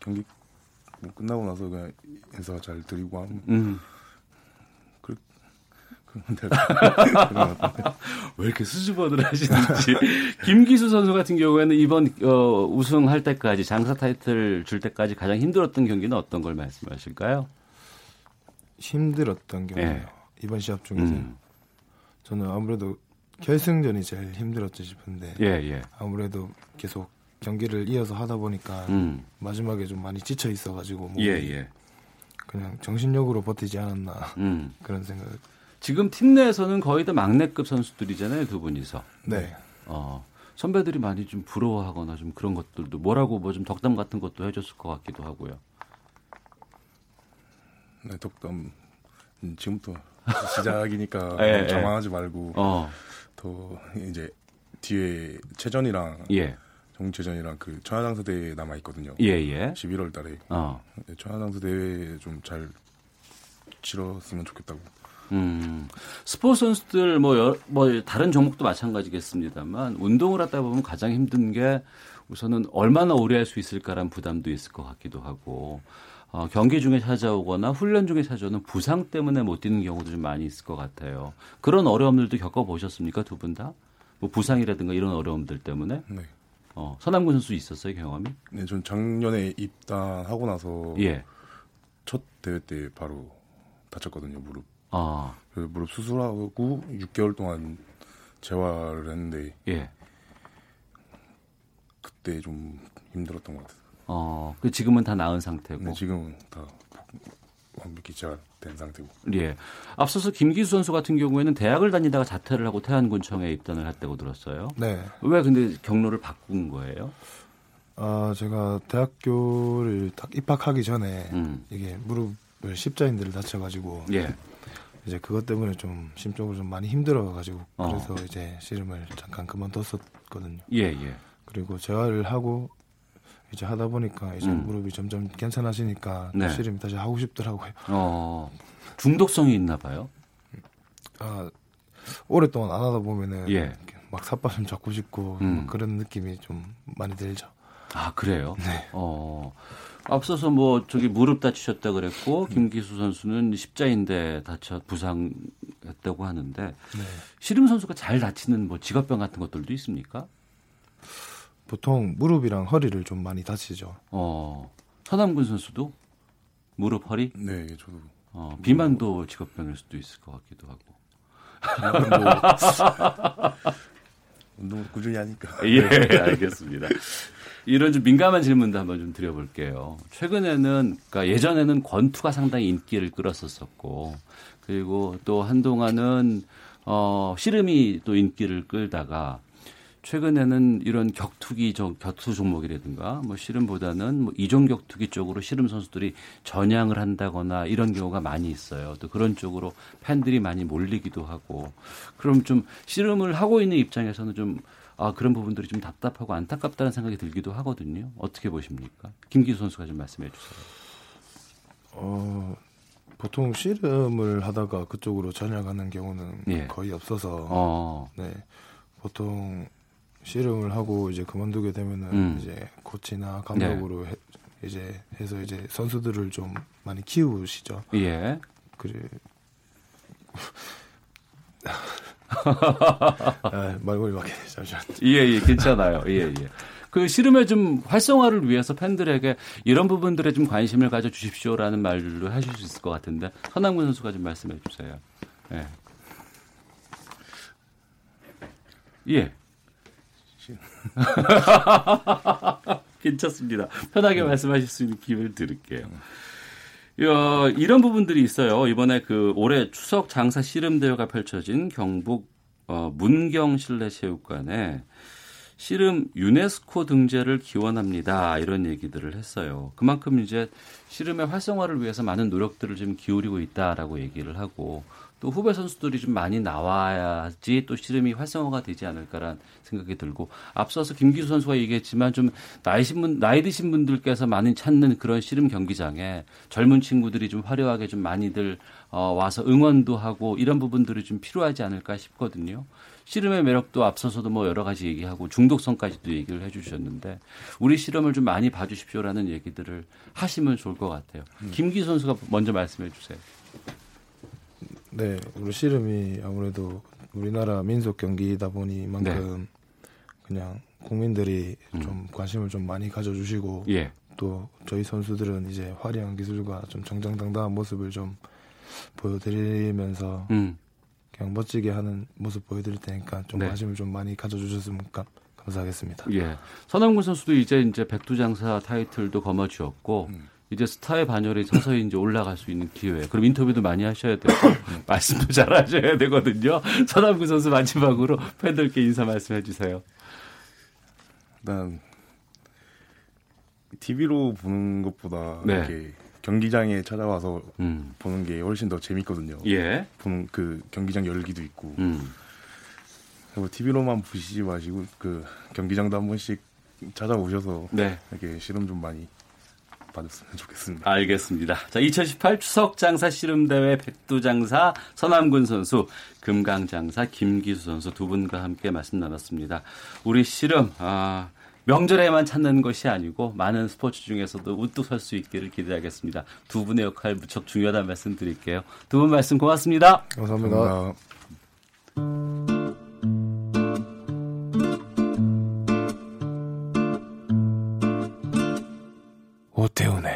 경기 뭐 끝나고 나서 그냥 인사 잘 드리고 하면
음.
그,
왜 이렇게 수줍어들 하시는지 김기수 선수 같은 경우에는 이번 어, 우승할 때까지 장사 타이틀 줄 때까지 가장 힘들었던 경기는 어떤 걸 말씀하실까요?
힘들었던 경우요. 네. 이번 시합 중에서 음. 저는 아무래도 결승전이 제일 힘들었지 싶은데
예, 예.
아무래도 계속 경기를 이어서 하다 보니까 음. 마지막에 좀 많이 지쳐 있어가지고
뭐 예, 예.
그냥 정신력으로 버티지 않았나
음.
그런 생각.
지금 팀 내에서는 거의 다 막내급 선수들이잖아요 두 분이서.
네.
어 선배들이 많이 좀 부러워하거나 좀 그런 것들도 뭐라고 뭐 좀 덕담 같은 것도 해줬을 것 같기도 하고요.
네 덕담 음, 지금부터 시작이니까 예, 자만하지 예. 말고
어.
더 이제 뒤에 최전이랑
예.
정체전이랑 그 천하장사 대회 남아 있거든요.
예, 예.
11월 달에.
어.
네, 천하장사 대회 좀 잘 치렀으면 좋겠다고.
음. 스포츠 선수들 뭐, 여, 뭐 다른 종목도 마찬가지겠습니다만 운동을 하다 보면 가장 힘든 게 우선은 얼마나 오래 할 수 있을까라는 부담도 있을 것 같기도 하고 어, 경기 중에 찾아오거나 훈련 중에 찾아오는 부상 때문에 못 뛰는 경우도 좀 많이 있을 것 같아요. 그런 어려움들도 겪어보셨습니까? 두 분 다? 뭐 부상이라든가 이런 어려움들 때문에? 네. 어, 서남군 선수 있었어요, 경험이?
네, 전 작년에 입단하고 나서 예. 첫 대회 때 바로 다쳤거든요, 무릎. 아. 그 무릎 수술하고 6개월 동안 재활을 했는데 예. 그때 좀 힘들었던 것 같아요.
어, 그 지금은 다 나은 상태고.
네, 지금은 다 완벽히 재활 된 상태고.
예. 앞서서 김기수 선수 같은 경우에는 대학을 다니다가 자퇴를 하고 태안군청에 입단을 했다고 들었어요. 네. 왜 근데 경로를 바꾼 거예요?
아, 제가 대학교를 딱 입학하기 전에 음. 이게 무릎을 십자인대를 다쳐가지고 예. 이제 그것 때문에 좀 심적으로 좀 많이 힘들어가지고 어. 그래서 이제 씨름을 잠깐 그만뒀었거든요. 예, 예. 그리고 재활을 하고 이제 하다 보니까 이제 음. 무릎이 점점 괜찮아지니까 네. 씨름이 다시 하고 싶더라고요. 어,
중독성이 있나 봐요.
아 오랫동안 안 하다 보면은 예. 막 삿발 좀 잡고 싶고 음. 그런 느낌이 좀 많이 들죠.
아 그래요? 네. 어. 앞서서 뭐 저기 무릎 다치셨다 그랬고 음. 김기수 선수는 십자인대 다쳐 부상했다고 하는데 네. 씨름 선수가 잘 다치는 뭐 직업병 같은 것들도 있습니까?
보통 무릎이랑 허리를 좀 많이 다치죠. 어.
서남군 선수도 무릎 허리?
네, 저도.
어, 비만도 직업병일 수도 있을 것 같기도 하고.
운동 꾸준히 하니까.
예, 알겠습니다. 이런 좀 민감한 질문도 한번 좀 드려볼게요. 최근에는, 그러니까 예전에는 권투가 상당히 인기를 끌었었었고, 그리고 또 한동안은, 어, 씨름이 또 인기를 끌다가, 최근에는 이런 격투기 저 격투 종목이라든가 뭐 씨름보다는 뭐 이종 격투기 쪽으로 씨름 선수들이 전향을 한다거나 이런 경우가 많이 있어요. 또 그런 쪽으로 팬들이 많이 몰리기도 하고 그럼 좀 씨름을 하고 있는 입장에서는 좀 아, 그런 부분들이 좀 답답하고 안타깝다는 생각이 들기도 하거든요. 어떻게 보십니까? 김기수 선수가 좀 말씀해 주세요.
어, 보통 씨름을 하다가 그쪽으로 전향하는 경우는 예. 거의 없어서 어. 네. 보통 씨름을 하고 이제 그만두게 되면은 음. 이제 코치나 감독으로 네. 해, 이제 해서 이제 선수들을 좀 많이 키우시죠. 예. 그래. 아, 말골이 막히 잠시만.
예, 예, 괜찮아요. 예, 예. 그 씨름의 좀 활성화를 위해서 팬들에게 이런 부분들에 좀 관심을 가져 주십시오라는 말로 하실 수 있을 것 같은데 선남군 선수가 좀 말씀해 주세요. 예. 예. 괜찮습니다. 편하게 네. 말씀하실 수 있는 기회를 드릴게요. 어, 이런 부분들이 있어요. 이번에 그 올해 추석 장사 씨름 대회가 펼쳐진 경북 어, 문경 실내 체육관에 씨름 유네스코 등재를 기원합니다. 이런 얘기들을 했어요. 그만큼 이제 씨름의 활성화를 위해서 많은 노력들을 좀 기울이고 있다라고 얘기를 하고 또 후배 선수들이 좀 많이 나와야지 또 씨름이 활성화가 되지 않을까라는 생각이 들고 앞서서 김기수 선수가 얘기했지만 좀 나이신 분 나이 드신 분들께서 많이 찾는 그런 씨름 경기장에 젊은 친구들이 좀 화려하게 좀 많이들 어, 와서 응원도 하고 이런 부분들이 좀 필요하지 않을까 싶거든요. 씨름의 매력도 앞서서도 뭐 여러 가지 얘기하고 중독성까지도 얘기를 해주셨는데 우리 씨름을 좀 많이 봐주십시오라는 얘기들을 하시면 좋을 것 같아요. 음. 김기수 선수가 먼저 말씀해 주세요.
네, 우리 씨름이 아무래도 우리나라 민속 경기다 보니만큼 네. 그냥 국민들이 음. 좀 관심을 좀 많이 가져주시고 예. 또 저희 선수들은 이제 화려한 기술과 좀 정정당당한 모습을 좀 보여드리면서 음. 그냥 멋지게 하는 모습 보여드릴 테니까 좀 네. 관심을 좀 많이 가져주셨으면 감사하겠습니다.
예, 서남군 선수도 이제 이제 백두장사 타이틀도 거머쥐었고 음. 이제 스타의 반열에 서서히 이제 올라갈 수 있는 기회. 그럼 인터뷰도 많이 하셔야 되고 말씀도 잘 하셔야 되거든요. 서남구 선수 마지막으로 팬들께 인사 말씀해 주세요.
일단 TV로 보는 것보다 네. 이렇게 경기장에 찾아와서 음. 보는 게 훨씬 더 재밌거든요. 예. 보는 그 경기장 열기도 있고. 음. 그리고 TV로만 보시지 마시고 그 경기장도 한 번씩 찾아오셔서 네. 이렇게 실험 좀 많이 받았으면 좋겠습니다.
알겠습니다. 자, 2018 추석 장사 씨름 대회 백두 장사 서남군 선수, 금강 장사 김기수 선수 두 분과 함께 말씀 나눴습니다. 우리 씨름 아 명절에만 찾는 것이 아니고 많은 스포츠 중에서도 우뚝 설 수 있기를 기대하겠습니다. 두 분의 역할 무척 중요하다는 말씀 드릴게요. 두 분 말씀 고맙습니다.
감사합니다. 감사합니다. 오태훈의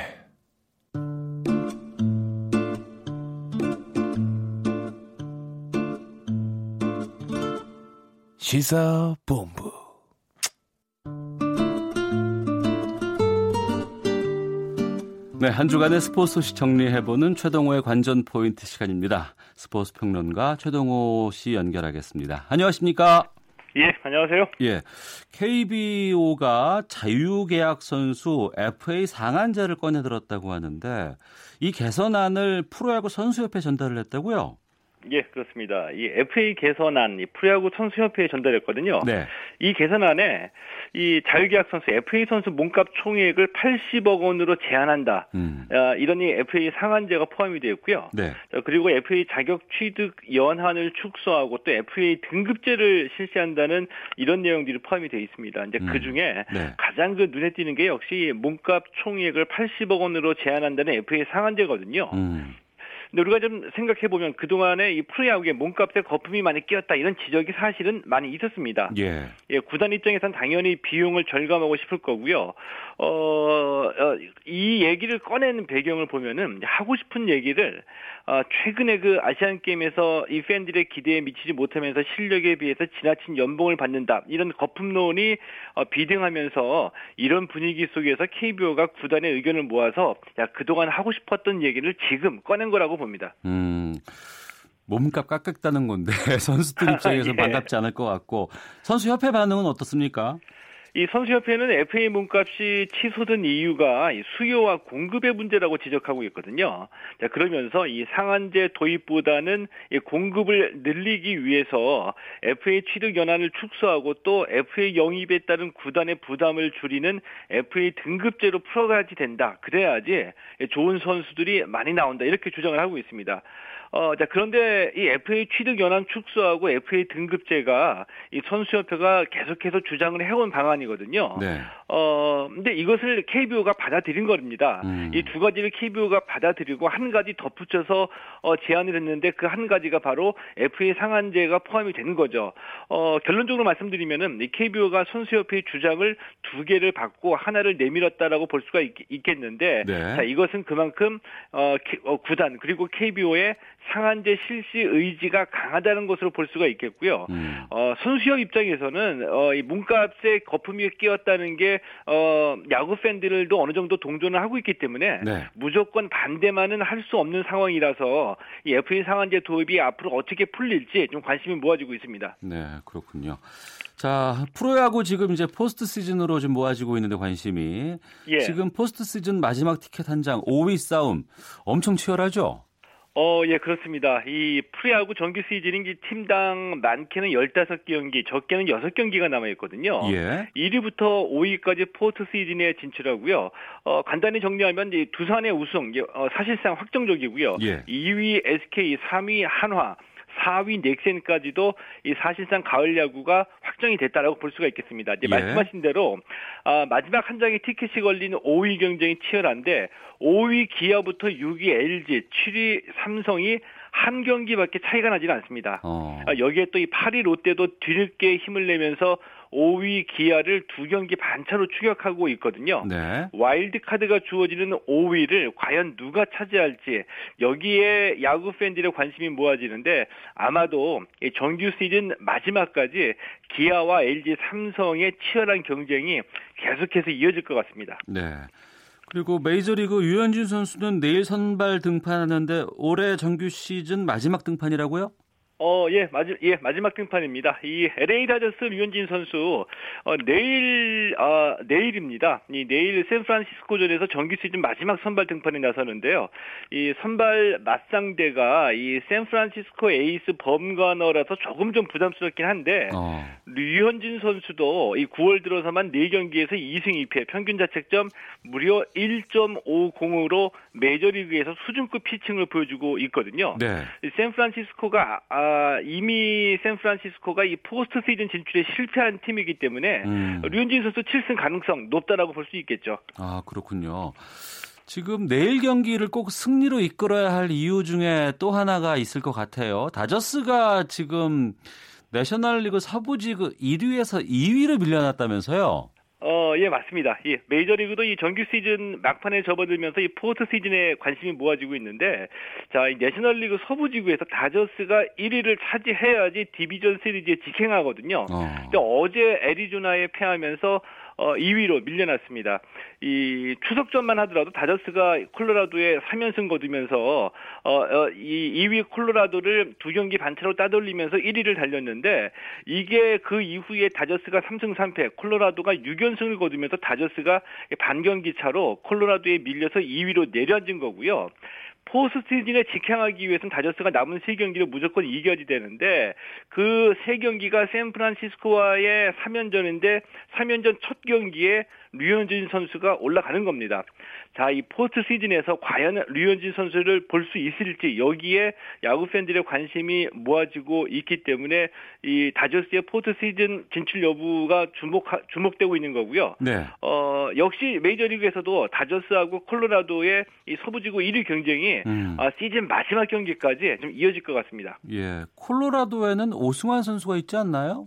시사본부
네, 한 주간의 스포츠 소식 정리해보는 최동호의 관전 포인트 시간입니다. 스포츠 평론가 최동호 씨 연결하겠습니다. 안녕하십니까?
예, 안녕하세요.
예. KBO가 자유계약 선수 FA 상한제를 꺼내들었다고 하는데 이 개선안을 프로야구 선수협회 전달을 했다고요?
예, 그렇습니다. 이 FA 개선안, 이 프로야구 선수협회에 전달했거든요. 네. 이 개선안에 이 자유계약 선수, FA 선수 몸값 총액을 80억 원으로 제한한다. 음. 아, 이런 이 FA 상한제가 포함이 되어 있고요. 네. 그리고 FA 자격 취득 연한을 축소하고 또 FA 등급제를 실시한다는 이런 내용들이 포함이 되어 있습니다. 이제 그 음. 그 중에 네. 가장 그 눈에 띄는 게 역시 몸값 총액을 80억 원으로 제한한다는 FA 상한제거든요. 음. 근데 우리가 좀 생각해 보면 그 동안에 이 프로야구의 몸값에 거품이 많이 끼었다 이런 지적이 사실은 많이 있었습니다. 예. 예 구단 입장에선 당연히 비용을 절감하고 싶을 거고요. 어, 어, 이 얘기를 꺼내는 배경을 보면은 하고 싶은 얘기를 어, 최근에 그 아시안 게임에서 이 팬들의 기대에 미치지 못하면서 실력에 비해서 지나친 연봉을 받는다 이런 거품론이 어, 비등하면서 이런 분위기 속에서 KBO가 구단의 의견을 모아서 야 그동안 하고 싶었던 얘기를 지금 꺼낸 거라고 봅니다. 음.
몸값 깎았다는 건데 선수들 입장에서 예. 반갑지 않을 것 같고 선수 협회 반응은 어떻습니까?
이 선수협회는 FA 몸값이 취소된 이유가 수요와 공급의 문제라고 지적하고 있거든요. 자, 그러면서 이 상한제 도입보다는 이 공급을 늘리기 위해서 FA 취득 연한을 축소하고 또 FA 영입에 따른 구단의 부담을 줄이는 FA 등급제로 풀어가야지 된다. 그래야지 좋은 선수들이 많이 나온다. 이렇게 주장을 하고 있습니다. 어, 자, 그런데 이 FA 취득 연한 축소하고 FA 등급제가 이 선수협회가 계속해서 주장을 해온 방안이거든요. 네. 어, 근데 이것을 KBO가 받아들인 겁니다. 음. 이두 가지를 KBO가 받아들이고 한 가지 덧붙여서 어, 제안을 했는데 그 한 가지가 바로 FA 상한제가 포함이 되는 거죠. 어, 결론적으로 말씀드리면은 이 KBO가 선수협회의 주장을 두 개를 받고 하나를 내밀었다라고 볼 수가 있, 겠는데 네. 자, 이것은 그만큼 어, 어, 구단 그리고 KBO의 상한제 실시 의지가 강하다는 것으로 볼 수가 있겠고요. 음. 어, 선수협 입장에서는 어, 이 몸값에 거품이 끼었다는 게 어, 야구 팬들도 어느 정도 동조를 하고 있기 때문에 네. 무조건 반대만은 할 수 없는 상황이라서 이 FA 상한제 도입이 앞으로 어떻게 풀릴지 좀 관심이 모아지고 있습니다.
네, 그렇군요. 자, 프로야구 지금 이제 포스트 시즌으로 좀 모아지고 있는데 관심이 예. 지금 포스트 시즌 마지막 티켓 한 장 5위 싸움 엄청 치열하죠?
어, 예, 그렇습니다. 이 프로야구 정규 시즌인 팀당 많게는 15경기, 적게는 6경기가 남아있거든요. 예. 1위부터 5위까지 포스트 시즌에 진출하고요. 어, 간단히 정리하면 이 두산의 우승, 어, 사실상 확정적이고요. 예. 2위 SK, 3위 한화, 4위 넥센까지도 이 사실상 가을 야구가 확정이 됐다라고 볼 수가 있겠습니다. 이제 예. 말씀하신 대로 아, 마지막 한 장의 티켓이 걸린 5위 경쟁이 치열한데 5위 기아부터 6위 LG, 7위 삼성이 한 경기밖에 차이가 나지는 않습니다. 어. 아, 여기에 또 이 8위 롯데도 뒤늦게 힘을 내면서 5위 기아를 두 경기 반차로 추격하고 있거든요. 네. 와일드 카드가 주어지는 5위를 과연 누가 차지할지 여기에 야구 팬들의 관심이 모아지는데 아마도 정규 시즌 마지막까지 기아와 LG, 삼성의 치열한 경쟁이 계속해서 이어질 것 같습니다.
네. 그리고 메이저리그 유현진 선수는 내일 선발 등판하는데 올해 정규 시즌 마지막 등판이라고요?
어, 예, 마지, 예, 마지막 등판입니다. 이 LA 다저스 류현진 선수, 어, 내일, 아, 내일입니다. 이 내일 샌프란시스코전에서 정규 시즌 마지막 선발 등판에 나서는데요. 이 선발 맞상대가 이 샌프란시스코 에이스 범가너라서 조금 좀 부담스럽긴 한데, 어. 류현진 선수도 이 9월 들어서만 4경기에서 2승 2패, 평균 자책점 무려 1.50으로 메이저리그에서 수준급 피칭을 보여주고 있거든요. 네. 샌프란시스코가 아, 아, 이미 샌프란시스코가 이 포스트 시즌 진출에 실패한 팀이기 때문에 음. 류현진 선수 7승 가능성 높다라고 볼 수 있겠죠.
아, 그렇군요. 지금 내일 경기를 꼭 승리로 이끌어야 할 이유 중에 또 하나가 있을 것 같아요. 다저스가 지금 내셔널리그 서부지구 1위에서 2위로 밀려났다면서요?
어, 예, 맞습니다. 예, 메이저리그도 이 정규 시즌 막판에 접어들면서 이 포스트 시즌에 관심이 모아지고 있는데, 자, 이 내셔널리그 서부 지구에서 다저스가 1위를 차지해야지 디비전 시리즈에 직행하거든요. 어. 근데 어제 애리조나에 패하면서 어, 2위로 밀려났습니다. 이 추석 전만 하더라도 다저스가 콜로라도에 3연승 거두면서 어, 어, 이 2위 콜로라도를 두 경기 반차로 따돌리면서 1위를 달렸는데 이게 그 이후에 다저스가 3승 3패, 콜로라도가 6연승을 거두면서 다저스가 반경기 차로 콜로라도에 밀려서 2위로 내려앉은 거고요. 포스트 시즌에 직행하기 위해서는 다저스가 남은 세 경기를 무조건 이겨야 되는데 그 세 경기가 샌프란시스코와의 3연전인데 3연전 첫 경기에 류현진 선수가 올라가는 겁니다. 자, 이 포스트 시즌에서 과연 류현진 선수를 볼 수 있을지 여기에 야구 팬들의 관심이 모아지고 있기 때문에 이 다저스의 포스트 시즌 진출 여부가 주목 주목되고 있는 거고요. 네. 어, 역시 메이저리그에서도 다저스하고 콜로라도의 이 서부지구 1위 경쟁이 음. 아, 시즌 마지막 경기까지 좀 이어질 것 같습니다.
예. 콜로라도에는 오승환 선수가 있지 않나요?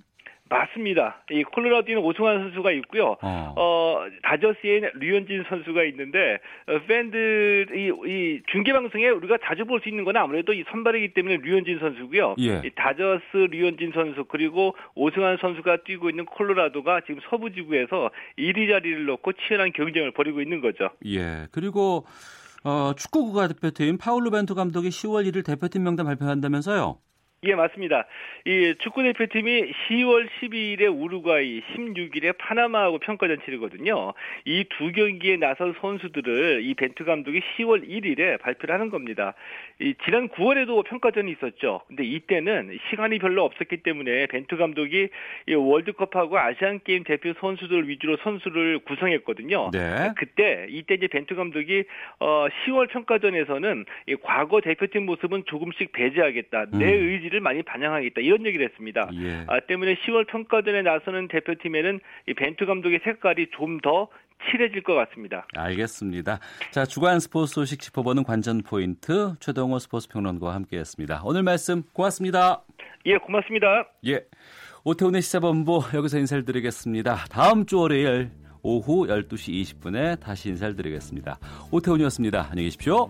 맞습니다. 이 콜로라도에는 오승환 선수가 있고요. 어, 어 다저스에는 류현진 선수가 있는데 어, 팬들이 이 중계 방송에 우리가 자주 볼 수 있는 건 아무래도 이 선발이기 때문에 류현진 선수고요. 예. 이 다저스 류현진 선수 그리고 오승환 선수가 뛰고 있는 콜로라도가 지금 서부 지구에서 1위 자리를 놓고 치열한 경쟁을 벌이고 있는 거죠.
예. 그리고 어, 축구 국가대표팀 파울루 벤투 감독이 10월 1일 대표팀 명단 발표한다면서요?
예, 맞습니다. 이 축구 대표팀이 10월 12일에 우루과이, 16일에 파나마하고 평가전 치르거든요. 이 두 경기에 나선 선수들을 이 벤투 감독이 10월 1일에 발표를 하는 겁니다. 이 지난 9월에도 평가전이 있었죠. 근데 이때는 시간이 별로 없었기 때문에 벤투 감독이 이 월드컵하고 아시안 게임 대표 선수들 위주로 선수를 구성했거든요. 네. 그때 이때 이제 벤투 감독이 어 10월 평가전에서는 이 과거 대표팀 모습은 조금씩 배제하겠다. 내 음. 의지 의지를 많이 반영하겠다 이런 얘기를 했습니다. 예. 아, 때문에 10월 평가전에 나서는 대표팀에는 이 벤투 감독의 색깔이 좀 더 칠해질 것 같습니다.
알겠습니다. 자 주간 스포츠 소식 짚어보는 관전 포인트 최동호 스포츠 평론가와 함께했습니다. 오늘 말씀 고맙습니다.
예, 고맙습니다.
예, 오태훈의 시사본부 여기서 인사를 드리겠습니다. 다음 주 월요일 오후 12시 20분에 다시 인사를 드리겠습니다. 오태훈이었습니다. 안녕히 계십시오.